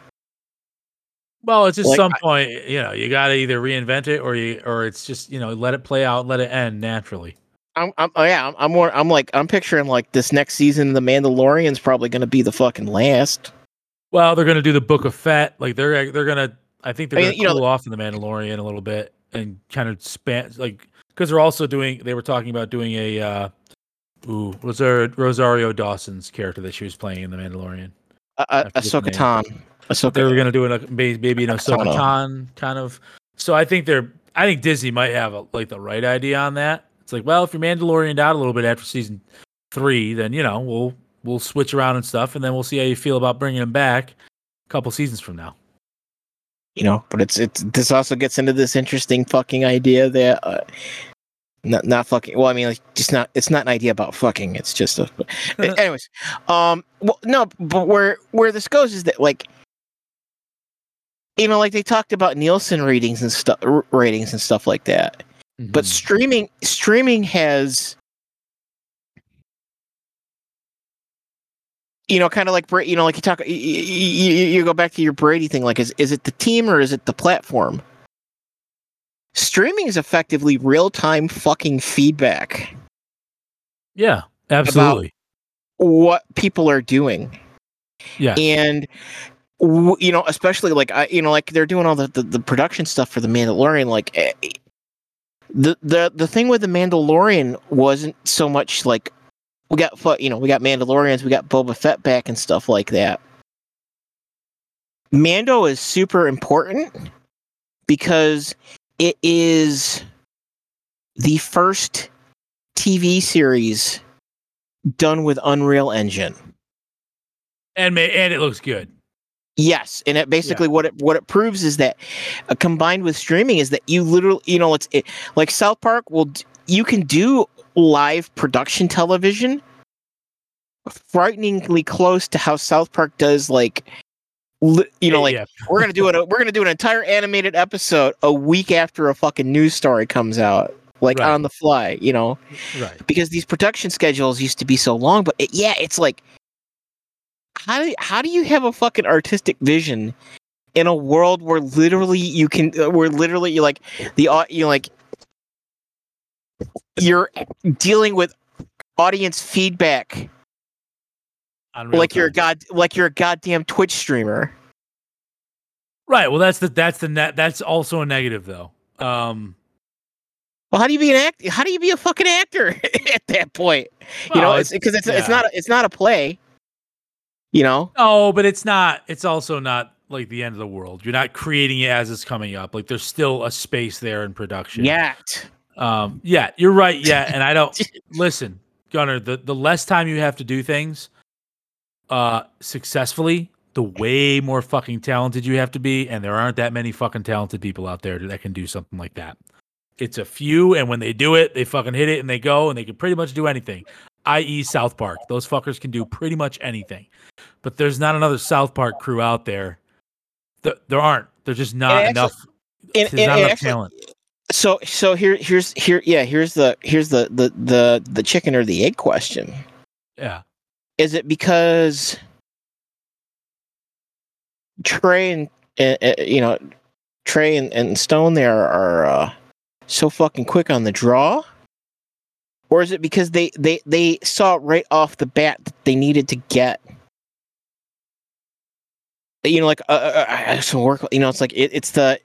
Well, it's just Like, some point, you know, you got to either reinvent it or you, or it's just, you know, let it play out, let it end naturally. I'm, I'm oh yeah, I'm, I'm more, I'm like, I'm picturing like this next season, The Mandalorian's probably going to be the fucking last. Well, they're gonna do the Book of Fett, like they're they're gonna. I think they're I gonna mean, know, cool off in the Mandalorian a little bit and kind of span like because they're also doing. They were talking about doing a. uh Ooh, was there Rosario Dawson's character that she was playing in the Mandalorian? Uh, forget the Ahsoka. They were gonna do it maybe an Ahsoka. Tan kind of. So I think they're. I think Disney might have a, like the right idea on that. It's like, well, if you're Mandalorian out a little bit after season three, then you know we'll we'll switch around and stuff, and then we'll see how you feel about bringing him back a couple seasons from now. You know, but it's it's this also gets into this interesting fucking idea that. Uh, not not fucking well i mean like just not it's not an idea about fucking it's just a anyways um well no but where where this goes is that like you know like they talked about nielsen ratings and stuff ratings and stuff like that but Mhm. streaming streaming has you know kind of like you know like you talk you, you, you go back to your brady thing like is, is it the team or is it the platform streaming is effectively real-time fucking feedback yeah, absolutely. what people are doing yeah, and you know especially like I, you know like they're doing all the, the, the production stuff for the mandalorian like eh, the the the thing with the mandalorian wasn't so much like we got you know we got mandalorians we got boba fett back and stuff like that mando is super important because it is the first tv series done with unreal engine and and it looks good. Yes, and it basically what it what it proves is that uh, combined with streaming is that you literally you know it's it, like South Park will d- you can do live production television frighteningly close to how South Park does like li- you know like yeah, we're gonna do it we're gonna do an entire animated episode a week after a fucking news story comes out like Right. on the fly you know right. because these production schedules used to be so long but it, yeah it's like how do how do you have a fucking artistic vision in a world where literally you can uh, where literally you like the you like you're dealing with audience feedback like you're a god like you're a goddamn Twitch streamer right. Well, that's the that's the net. That's also a negative though. Um, well how do you be an act how do you be a fucking actor (laughs) at that point you know it's because it's it's yeah. not a, it's not a play you know No, but it's not. It's also not like the end of the world. You're not creating it as it's coming up. Like there's still a space there in production. yet Um. Yeah, you're right. Yeah, and I don't (laughs) listen, Gunner. The the less time you have to do things, uh, successfully, the way more fucking talented you have to be, and there aren't that many fucking talented people out there that can do something like that. It's a few, and when they do it, they fucking hit it and they go, and they can pretty much do anything. I.e., South Park. Those fuckers can do pretty much anything. But there's not another South Park crew out there. Th- there aren't. There's just not actually- enough. and, There's and- not and enough actually- talent. so so here here's here yeah here's the here's the the the the chicken or the egg question Yeah. is it because trey and uh, uh, you know trey and, and stone there are uh, so fucking quick on the draw or is it because they they they saw right off the bat that they needed to get you know like uh, uh, uh, some work you know it's like it, it's the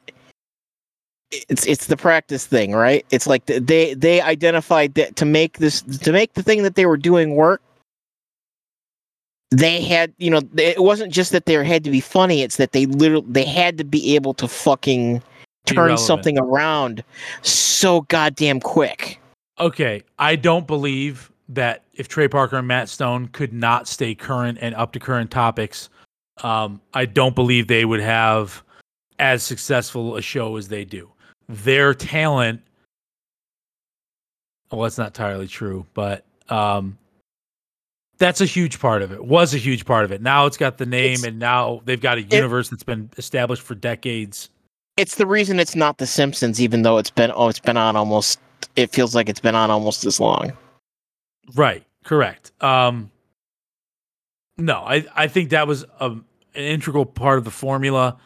it's it's the practice thing, right? It's like they they identified that to make this to make the thing that they were doing work. They had, you know, it wasn't just that they had to be funny; it's that they literally they had to be able to fucking turn something around so goddamn quick. Okay, I don't believe that if Trey Parker and Matt Stone could not stay current and up to current topics, um, I don't believe they would have as successful a show as they do. Their talent, well, that's not entirely true, but um, that's a huge part of it. Was a huge part of it. Now it's got the name, It's- and now they've got a universe that's been established for decades. It's the reason it's not The Simpsons, even though it's been oh, it's been on almost. It feels like it's been on almost as long. Right. Correct. Um, no, I, I think that was a, an integral part of the formula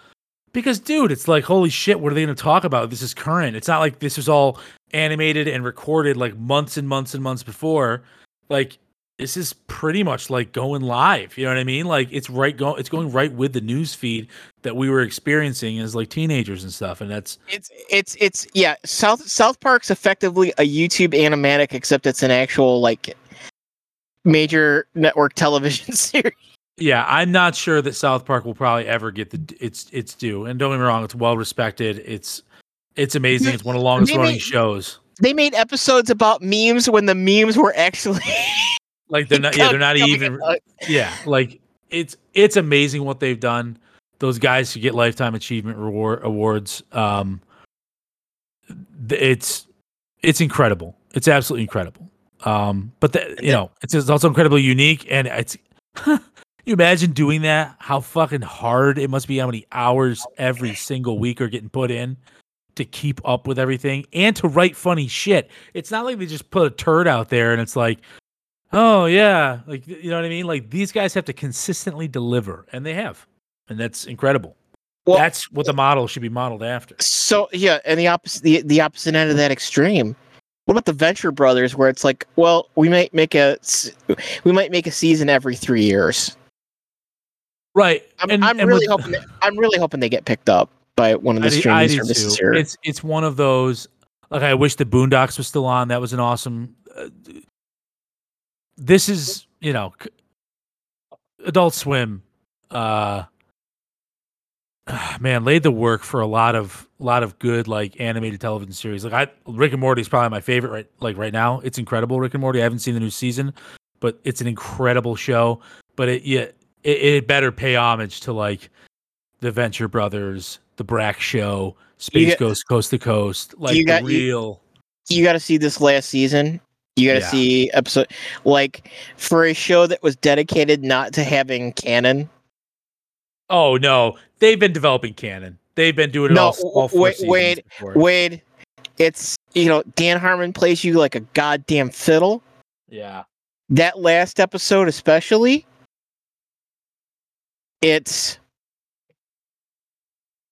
because, dude, it's like, holy shit, what are they going to talk about? This is current. It's not like this was all animated and recorded like months and months and months before. Like, this is pretty much like going live. You know what I mean? Like, it's right go, it's going right with the news feed that we were experiencing as like teenagers and stuff. And that's It's it's it's yeah. South South Park's effectively a YouTube animatic, except it's an actual like major network (laughs) television series. Yeah, I'm not sure that South Park will probably ever get the its its due. And don't get me wrong, it's well respected. It's it's amazing. It's one of the longest running shows. They made episodes about memes when the memes were actually (laughs) Like they're not yeah, they're not even (laughs) yeah, like it's it's amazing what they've done. Those guys who get lifetime achievement reward awards um it's it's incredible. It's absolutely incredible. Um but the, you know, it's, it's also incredibly unique and it's (laughs) you imagine doing that? How fucking hard it must be how many hours every single week are getting put in to keep up with everything and to write funny shit. It's not like they just put a turd out there and it's like, oh yeah, like you know what I mean? Like these guys have to consistently deliver, and they have, and that's incredible. Well- that's what the model should be modeled after. So yeah, and the opposite the, the opposite end of that extreme. What about the Venture Brothers, where it's like, well, we might make a we might make a season every three years. Right. I'm, and, I'm and really with- hoping that, I'm really hoping they get picked up by one of the I streaming do services here. It's it's one of those. Like I wish the Boondocks was still on. That was an awesome. Uh, this is you know, Adult Swim. Uh, man, laid the work for a lot of lot of good like animated television series. Like I, Rick and Morty is probably my favorite right like right now. It's incredible, Rick and Morty. I haven't seen the new season, but it's an incredible show. But it yeah, it, it better pay homage to like the Venture Brothers, the Brak Show, Space Ghost Coast to Coast, like you got- the you- real. you got to see this last season. You got to Yeah. see episode like for a show that was dedicated not to having canon. Oh no, they've been developing canon. They've been doing it No, all, all four wait, wait. Wade, it's you know Dan Harmon plays you like a goddamn fiddle. Yeah. That last episode, especially, it's.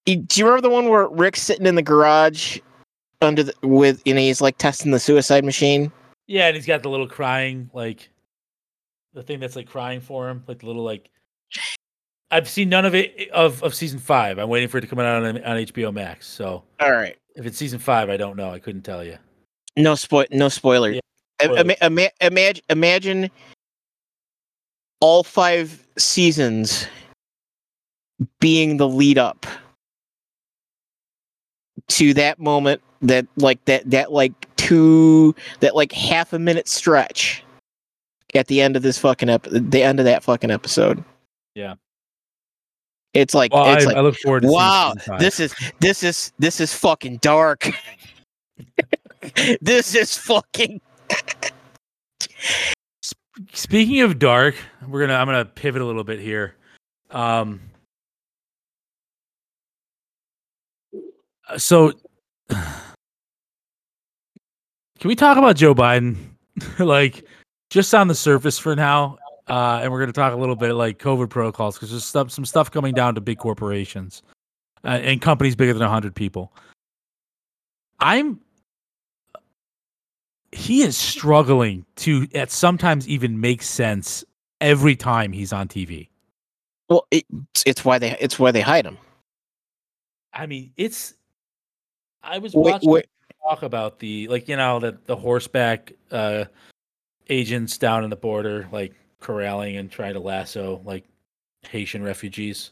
Do you remember the one where Rick's sitting in the garage under the with you know he's like testing the suicide machine? Yeah, and he's got the little crying, like the thing that's like crying for him, like the little like. I've seen none of it eh, of of season five. I'm waiting for it to come out on on HBO Max. So All right. if it's season five, I don't know. I couldn't tell you. No spoil. No spoiler. Yeah, spoiler. ima- ima- imagine, imagine all five seasons being the lead up to that moment. That like that that like two that like half a minute stretch at the end of this fucking ep- the end of that fucking episode. Yeah. It's like Well, it's I, like I look forward to wow this is this is this is fucking dark (laughs) this is fucking Speaking of dark, we're gonna I'm gonna pivot a little bit here. Um, so, can we talk about Joe Biden? (laughs) like, just on the surface for now, uh, and we're gonna talk a little bit like COVID protocols because there's stuff, some stuff coming down to big corporations uh, and companies bigger than hundred people. I'm he is struggling to at sometimes even make sense every time he's on TV. well it, it's why they it's why they hide him I mean, it's I was Wait, watching wait. Talk about the like you know the the horseback uh agents down in the border like corralling and trying to lasso like Haitian refugees.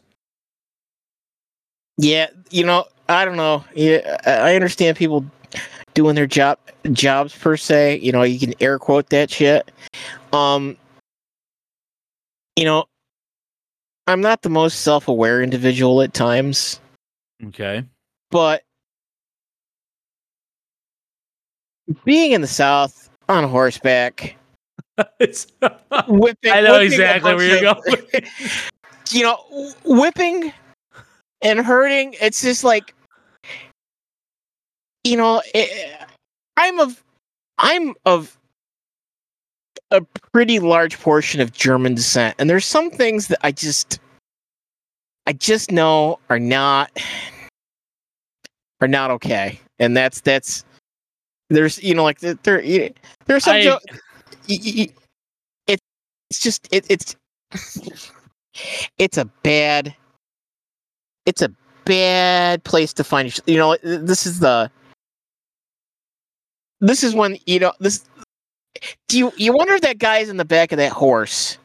Yeah, you know, I don't know. Yeah, I I understand people doing their job jobs per se. You know, you can air quote that shit. Um, you know, I'm not the most self-aware individual at times, Okay. but being in the South on horseback, (laughs) whipping, (laughs) I know whipping exactly where you're of- going. (laughs) you know, whipping and hurting. It's just like, you know, it, I'm of, I'm of a pretty large portion of German descent, and there's some things that I just, I just know are not, are not okay, and that's that's. There's, you know, like there, there's some. I- jo- it, it's just it, it's (laughs) it's a bad it's a bad place to find you know this is the this is when you know this do you you wonder if that guy's in the back of that horse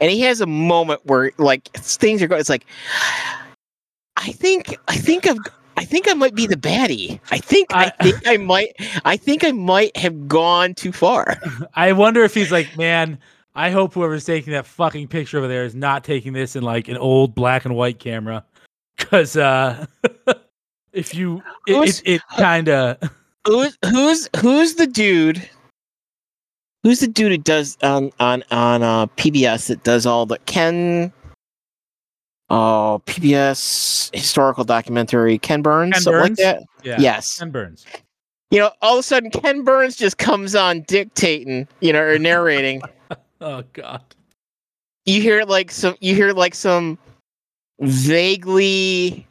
and he has a moment where like things are going it's like i think i think i've I think I might be the baddie. I think I, I- (laughs) think I might I think I might have gone too far. (laughs) I wonder if he's like, man, I hope whoever's taking that fucking picture over there is not taking this in like an old black and white camera. (laughs) Cause uh if you it Who's- it, it kinda who's who's who's the dude? Who's the dude who does on on on uh, PBS that does all the Ken? Uh, oh, PBS historical documentary. Ken Burns, Ken something Burns? like that. yeah. Yes. Ken Burns. You know, all of a sudden Ken Burns just comes on dictating, you know, or narrating. (laughs) Oh god. you hear like some you hear like some vaguely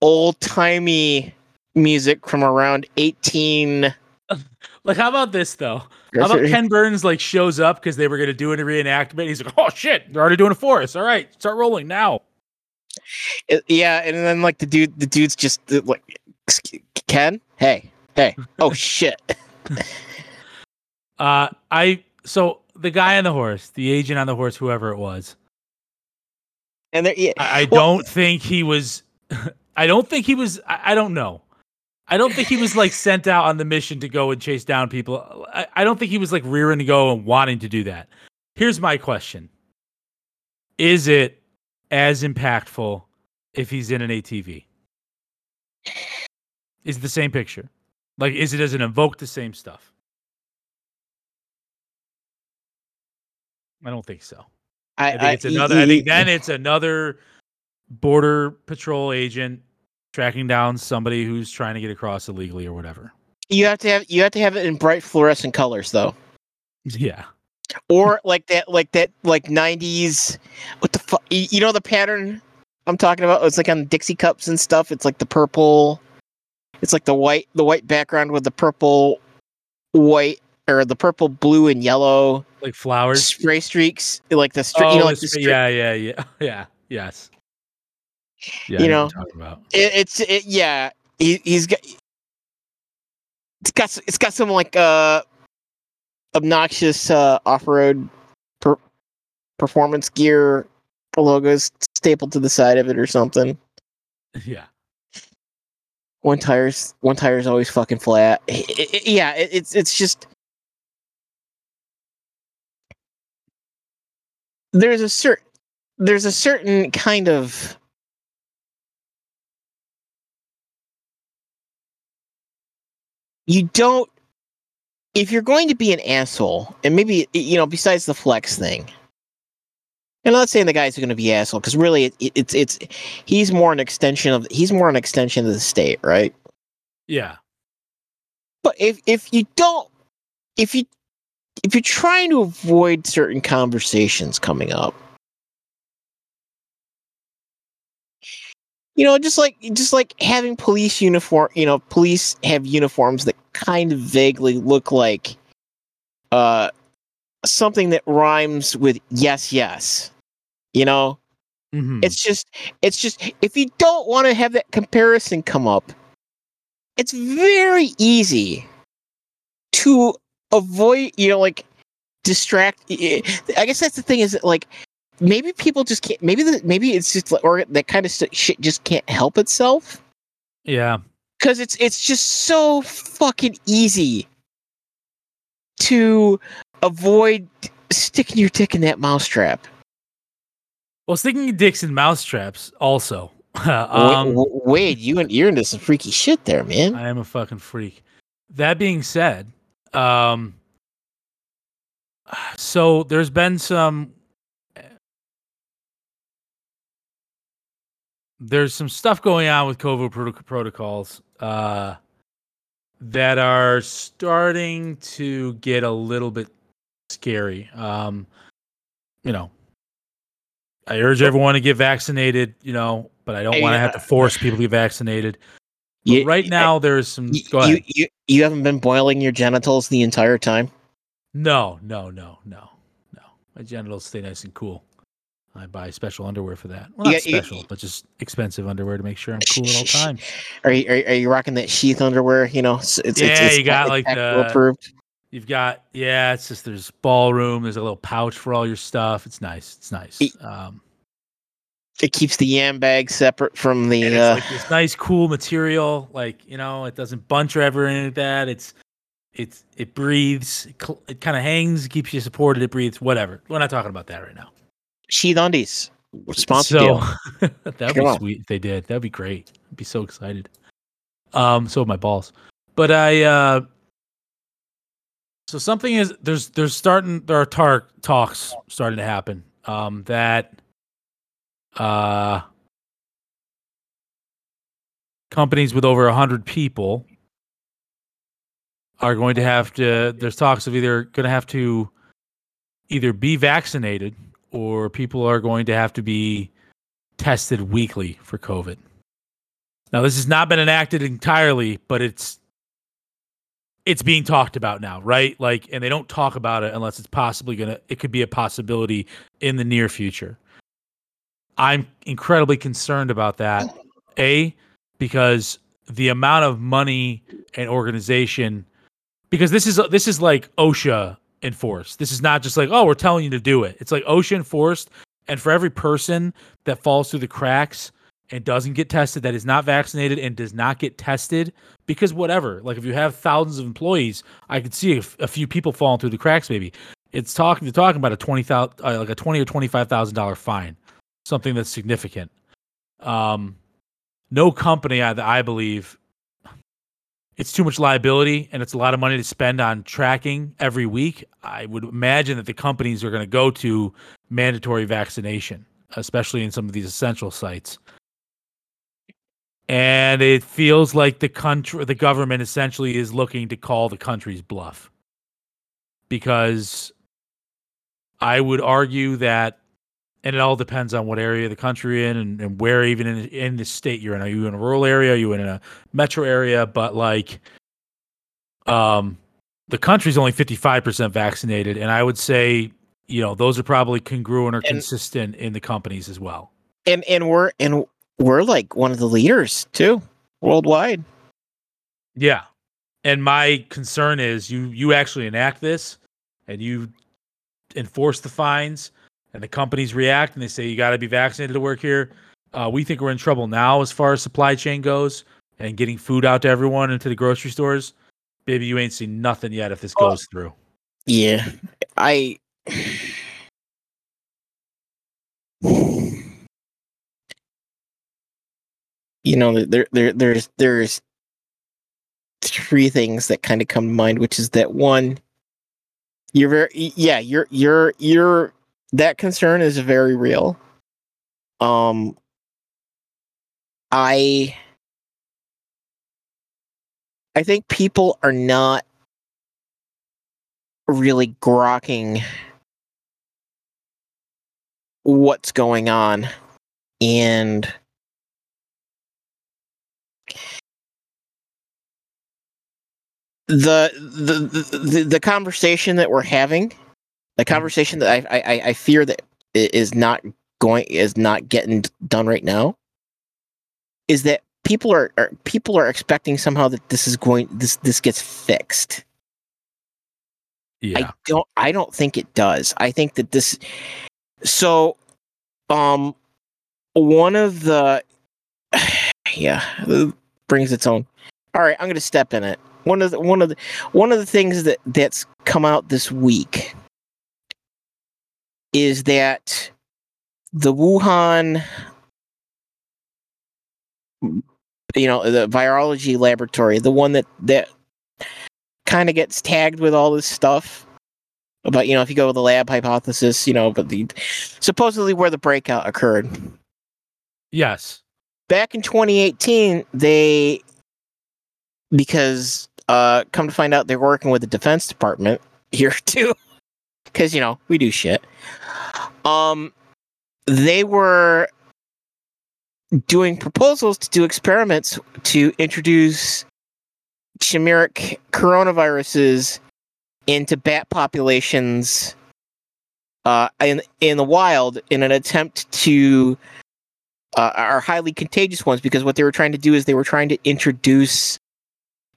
old timey music from around 18 (laughs) Like how about this though? How about Ken Burns like shows up because they were gonna do a reenactment? He's like, oh shit, they're already doing a forest. All right, start rolling now. It- yeah, and then like the dude, the dude's just uh, like, Ken, hey, hey, oh (laughs) shit, Uh, I so the guy on the horse, the agent on the horse, whoever it was, and there, yeah, I, I Well- don't think he was. (laughs) I don't think he was. I, I don't know. I don't think he was like sent out on the mission to go and chase down people. I, I don't think he was like rearing to go and wanting to do that. Here's my question: Is it as impactful if he's in an ATV? Is it the same picture? Like, is it does it invoke the same stuff? I don't think so. I think it's y- another. I think then it's another border patrol agent tracking down somebody who's trying to get across illegally or whatever. you have to have you have to have it in bright fluorescent colors though, (laughs) Yeah, or like that, like that, like '90s. What the fuck? You know the pattern I'm talking about? It's like on Dixie cups and stuff. It's like the purple. It's like the white, the white background with the purple, white, or the purple, blue, and yellow like flowers. spray streaks. Like the streak, Oh, you know, like the stra- yeah, yeah, yeah, (laughs) yeah. Yes. Yeah, You know, what you're talking about. it, it's it, yeah he, he's got it's got it's got some like uh obnoxious uh off-road per- performance gear logos stapled to the side of it or something. (laughs) Yeah, one tires one tire's always fucking flat. I- I- I- yeah it, it's it's just there's a certain there's a certain kind of you don't if you're going to be an asshole and maybe you know besides the flex thing and I'm not saying the guys are going to be asshole because really it, it, it's it's he's more an extension of he's more an extension of the state right? Yeah, but if if you don't if you if you're trying to avoid certain conversations coming up you know just like just like having police uniform you know police have uniforms that kind of vaguely look like uh something that rhymes with yes yes you know Mhm. it's just it's just if you don't want to have that comparison come up it's very easy to avoid you know like distract i guess that's the thing is that, like maybe people just can't maybe the, maybe it's just like- or that kind of st- shit just can't help itself Yeah. because it's it's just so fucking easy to avoid sticking your dick in that mousetrap. Well, sticking your dicks in mousetraps also. (laughs) Um, um, Wade, you and you're into some freaky shit there, man. I am a fucking freak. That being said, um, (sighs) so there's been some, there's some stuff going on with COVID proto- protocols uh, that are starting to get a little bit scary. Um, you know, I urge everyone to get vaccinated. You know, but I don't Hey, want to have to force people to get vaccinated. But You- right I- now, there's some. You, Go ahead. you, you you haven't been boiling your genitals the entire time. No, no, no, no, no. My genitals stay nice and cool. I buy special underwear for that. Well, not you- special, but just expensive underwear to make sure I'm cool at all (laughs) times. Are you are, are you rocking that sheath underwear? You know, it's, it's, Yeah, it's, you got it's like the approved. You've got yeah, it's just there's ballroom. There's a little pouch for all your stuff. It's nice. It's nice. E- Um, It keeps the yam bag separate from the. and Uh, it's like this nice, cool material. Like you know, it doesn't bunch or ever anything like that. It's it's it breathes. It, cl- it kind of hangs. It keeps you supported. It breathes. Whatever. We're not talking about that right now. Sheath undies. Sponsor so deal. (laughs) that'd Come be on. sweet if they did. That'd be great. I'd be so excited. Um, so my balls. But I uh so something is there's there's starting there are tar- talks starting to happen. Um that uh companies with over a hundred people are going to have to there's talks of either gonna have to either be vaccinated or people are going to have to be tested weekly for COVID. Now, this has not been enacted entirely, but it's it's being talked about now, right? Like, and they don't talk about it unless it's possibly gonna. It could be a possibility in the near future. I'm incredibly concerned about that. A, because the amount of money and organization, because this is this is like OSHA enforced. This is not just like, oh, we're telling you to do it. It's like OSHA enforced. And for every person that falls through the cracks and doesn't get tested, that is not vaccinated and does not get tested, because whatever, like if you have thousands of employees, I could see a, f- a few people falling through the cracks. Maybe it's talking. They're talking about a twenty thousand, uh, like a twenty or twenty five thousand dollar fine, something that's significant. Um, no company, I, I believe, it's too much liability and it's a lot of money to spend on tracking every week. I would imagine that the companies are going to go to mandatory vaccination, especially in some of these essential sites. And it feels like the country, the government essentially is looking to call the country's bluff. Because I would argue that, and it all depends on what area of the country you're in and, and where even in, in the state you're in. Are you in a rural area? Are you in a metro area? But like, um, the country's only 55% vaccinated. And I would say, you know, those are probably congruent or And- consistent in the companies as well. and and we're and we're like one of the leaders too worldwide. Yeah. And my concern is you you actually enact this and you enforce the fines and the companies react and they say you got to be vaccinated to work here. Uh, we think we're in trouble now as far as supply chain goes and getting food out to everyone and to the grocery stores. Baby, you ain't seen nothing yet if this Oh. goes through. Yeah, I. You know, there, there, there's, there's three things that kind of come to mind, which is that one, you're very, yeah, you're, you're, you're, that concern is very real. Um, I, I think people are not really grokking what's going on and the the, the the conversation that we're having the conversation that I, I I fear that is not going is not getting done right now is that people are, are people are expecting somehow that this is going this this gets fixed. Yeah. I don't I don't think it does. I think that this so um one of the (sighs) yeah, brings its own. All right, I'm going to step in it. One of the one of the one of the things that that's come out this week is that the Wuhan you know, the virology laboratory, the one that that kind of gets tagged with all this stuff about you know if you go with the lab hypothesis you know but the supposedly where the breakout occurred yes. back in 2018 they because uh come to find out they're working with the defense department (laughs) here too because you know we do shit. Um they were doing proposals to do experiments to introduce chimeric coronaviruses into bat populations uh, in in the wild in an attempt to uh, are highly contagious ones because what they were trying to do is they were trying to introduce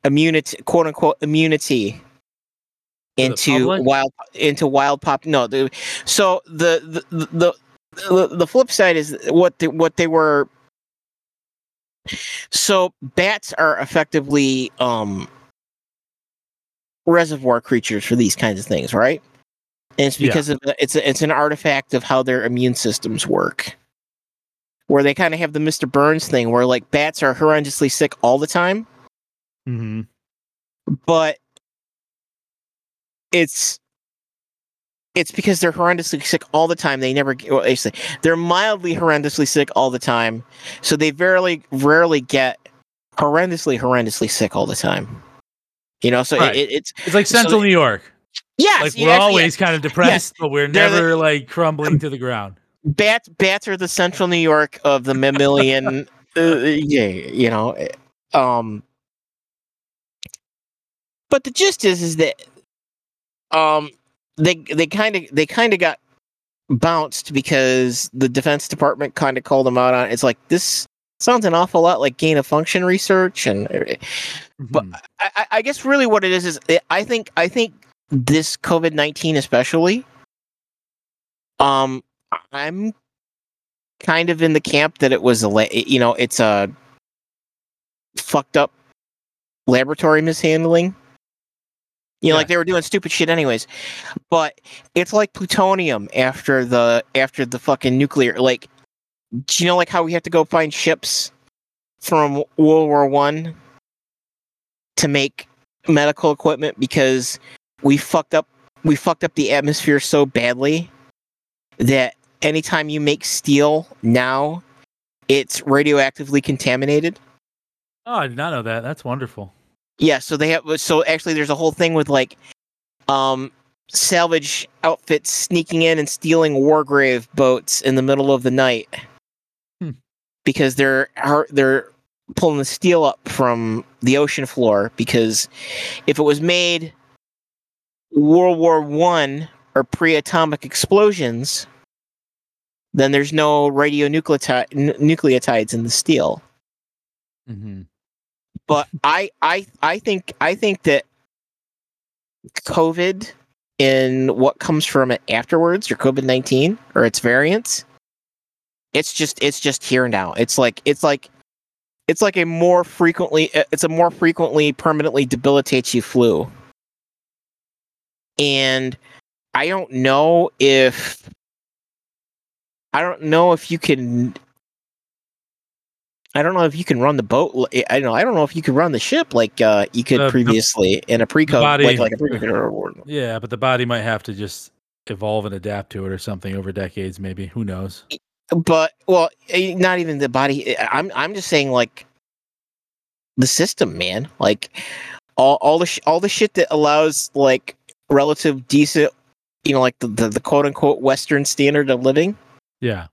immunity quote unquote immunity into wild into wild pop no the, so the the, the the the flip side is what the, what they were so bats are effectively um reservoir creatures for these kinds of things, right? And it's Yeah. because of it's a, it's an artifact of how their immune systems work. Where they kind of have the Mr. Burns thing where like bats are horrendously sick all the time, hmm but it's it's because they're horrendously sick all the time. They never get well, they're mildly horrendously sick all the time. So they very rarely get horrendously horrendously sick all the time. You know, so Right. it, it, it's It's like So Central they- New York. yes, Like we're always kind of depressed, but we're They're the- never like crumbling to the ground. bats bats are the central new york of the mammalian (laughs) uh, yeah you know um but the gist is is that um they they kind of they kind of got bounced because the defense department kind of called them out on it. it's like this sounds an awful lot like gain of function research and But- Mhm. I, I- I guess really what it is is I think I think this COVID nineteen especially. Um, I'm kind of in the camp that it was a you know it's a fucked up laboratory mishandling. You know, Yeah. like they were doing stupid shit anyways. But it's like plutonium after the after the fucking nuclear like do you know like how we have to go find ships from World War One to make medical equipment because we fucked up we fucked up the atmosphere so badly that anytime you make steel now it's radioactively contaminated Oh, I did not know that. That's wonderful. Yeah so they have so actually there's a whole thing with like um salvage outfits sneaking in and stealing wargrave boats in the middle of the night Hmm. because they're they're pulling the steel up from the ocean floor because if it was made World War One or pre-atomic explosions, then there's no radionucleotide n- nucleotides in the steel. hmm But I I I think I think that COVID and what comes from it afterwards, or COVID nineteen or its variants, it's just it's just here now. It's like it's like it's like a more frequently it's a more frequently permanently debilitates you flu. And I don't know if I don't know if you can I don't know if you can run the boat. I don't know. I don't know if you could run the ship like uh, you could The- the- previously in a pre-COVID, body- like like a. (laughs) Yeah, but the body might have to just evolve and adapt to it or something over decades, maybe. Who knows? But well, eh, not even the body. eh, I'm I'm just saying like the system, man. Like all all the sh- all the shit that allows like relative decent, you know, like the the, the quote unquote Western standard of living. Yeah.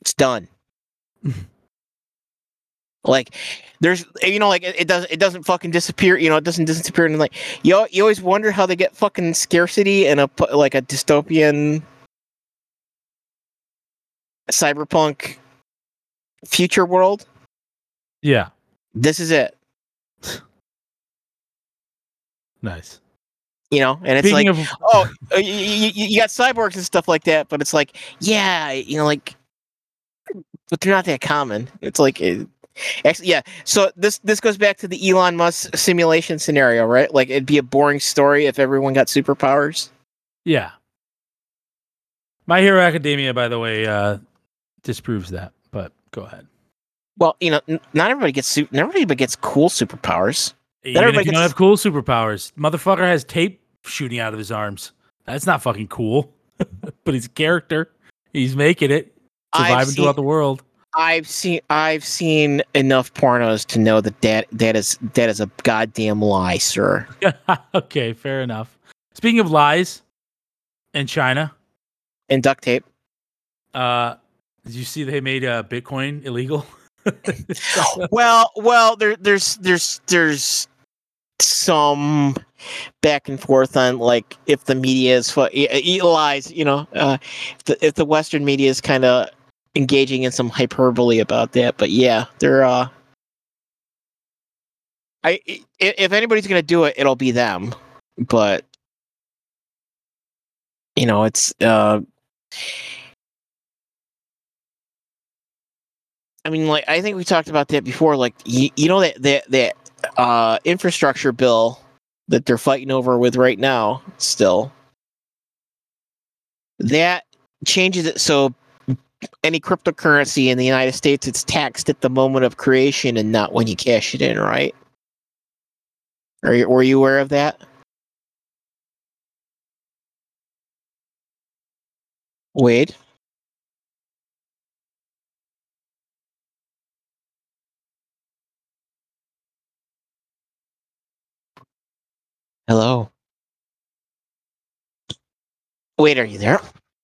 it's done. (laughs) like there's eh, you know like it, it doesn't it doesn't fucking disappear you know it doesn't disappear and like you you always wonder how they get fucking scarcity in a like a dystopian cyberpunk future world Yeah. this is it. Nice. You know, and it's Speaking like, of (laughs) oh, you, you, you got cyborgs and stuff like that, but it's like, yeah, you know, like, but they're not that common. It's like, it, actually, yeah. So this this goes back to the Elon Musk simulation scenario, right? Like, it'd be a boring story if everyone got superpowers. yeah. My Hero Academia, by the way, uh, disproves that. But go ahead. Well, you know, n- not everybody gets su- not everybody gets cool superpowers. Even everybody if you don't have cool superpowers, motherfucker has tape shooting out of his arms. That's not fucking cool. (laughs) but he's a character. He's making it, surviving seen, throughout the world. I've seen I've seen enough pornos to know that that, that is that is a goddamn lie, sir. (laughs) okay, fair enough. Speaking of lies in China, And duct tape. uh, did you see they made uh, Bitcoin illegal? (laughs) (laughs) well, well, there, there's, there's, there's some back and forth on like if the media is fu- lies, you know, uh, if the, if the Western media is kind of engaging in some hyperbole about that, but yeah, they're. uh I if anybody's gonna do it, it'll be them, but you know, it's. uh I mean, like I think we talked about that before. Like you, you know that that that uh, infrastructure bill that they're fighting over with right now, still. That changes it so any cryptocurrency in the United States it's taxed at the moment of creation and not when you cash it in, right? Are you were you aware of that? Wade. Hello. Wait, are you there?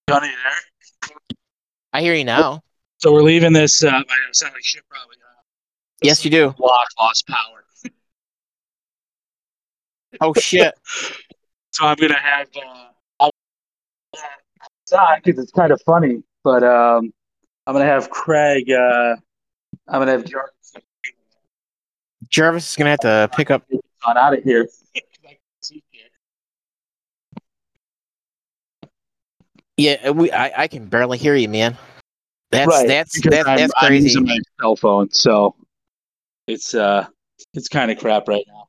Johnny there. I hear you now. So we're leaving this. Uh, I sound like shit, probably. Uh, Yes, you do. block lost power. Oh (laughs) shit. So I'm gonna have. Uh, because it's kind of funny, but um, I'm gonna have Craig. Uh, I'm gonna have Jarvis Jarvis is gonna have to pick up. on out of here. Yeah, we. I, I can barely hear you, man. That's Right, that's that's I'm, that's I'm crazy. using my cell phone, so it's uh, it's kind of crap right now.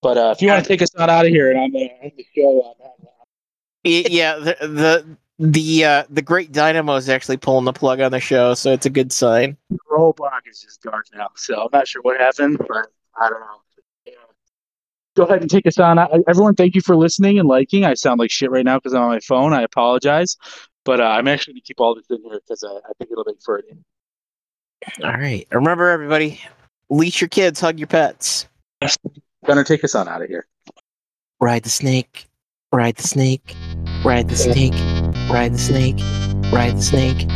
But uh, if you want to take us on out of here, and I'm gonna end the show that. Yeah, the the the uh, the great Dynamo is actually pulling the plug on the show, so it's a good sign. The whole block is just dark now, so I'm not sure what happened, but I don't know. Go ahead and take us on. I- Everyone, thank you for listening and liking. I sound like shit right now because I'm on my phone. I apologize, but uh, I'm actually going to keep all this in here because I, I think it'll make for it. All right, remember everybody, leash your kids, hug your pets, Gunner, take us on out of here. ride the snake, ride the snake, ride the snake, ride the snake, ride the snake,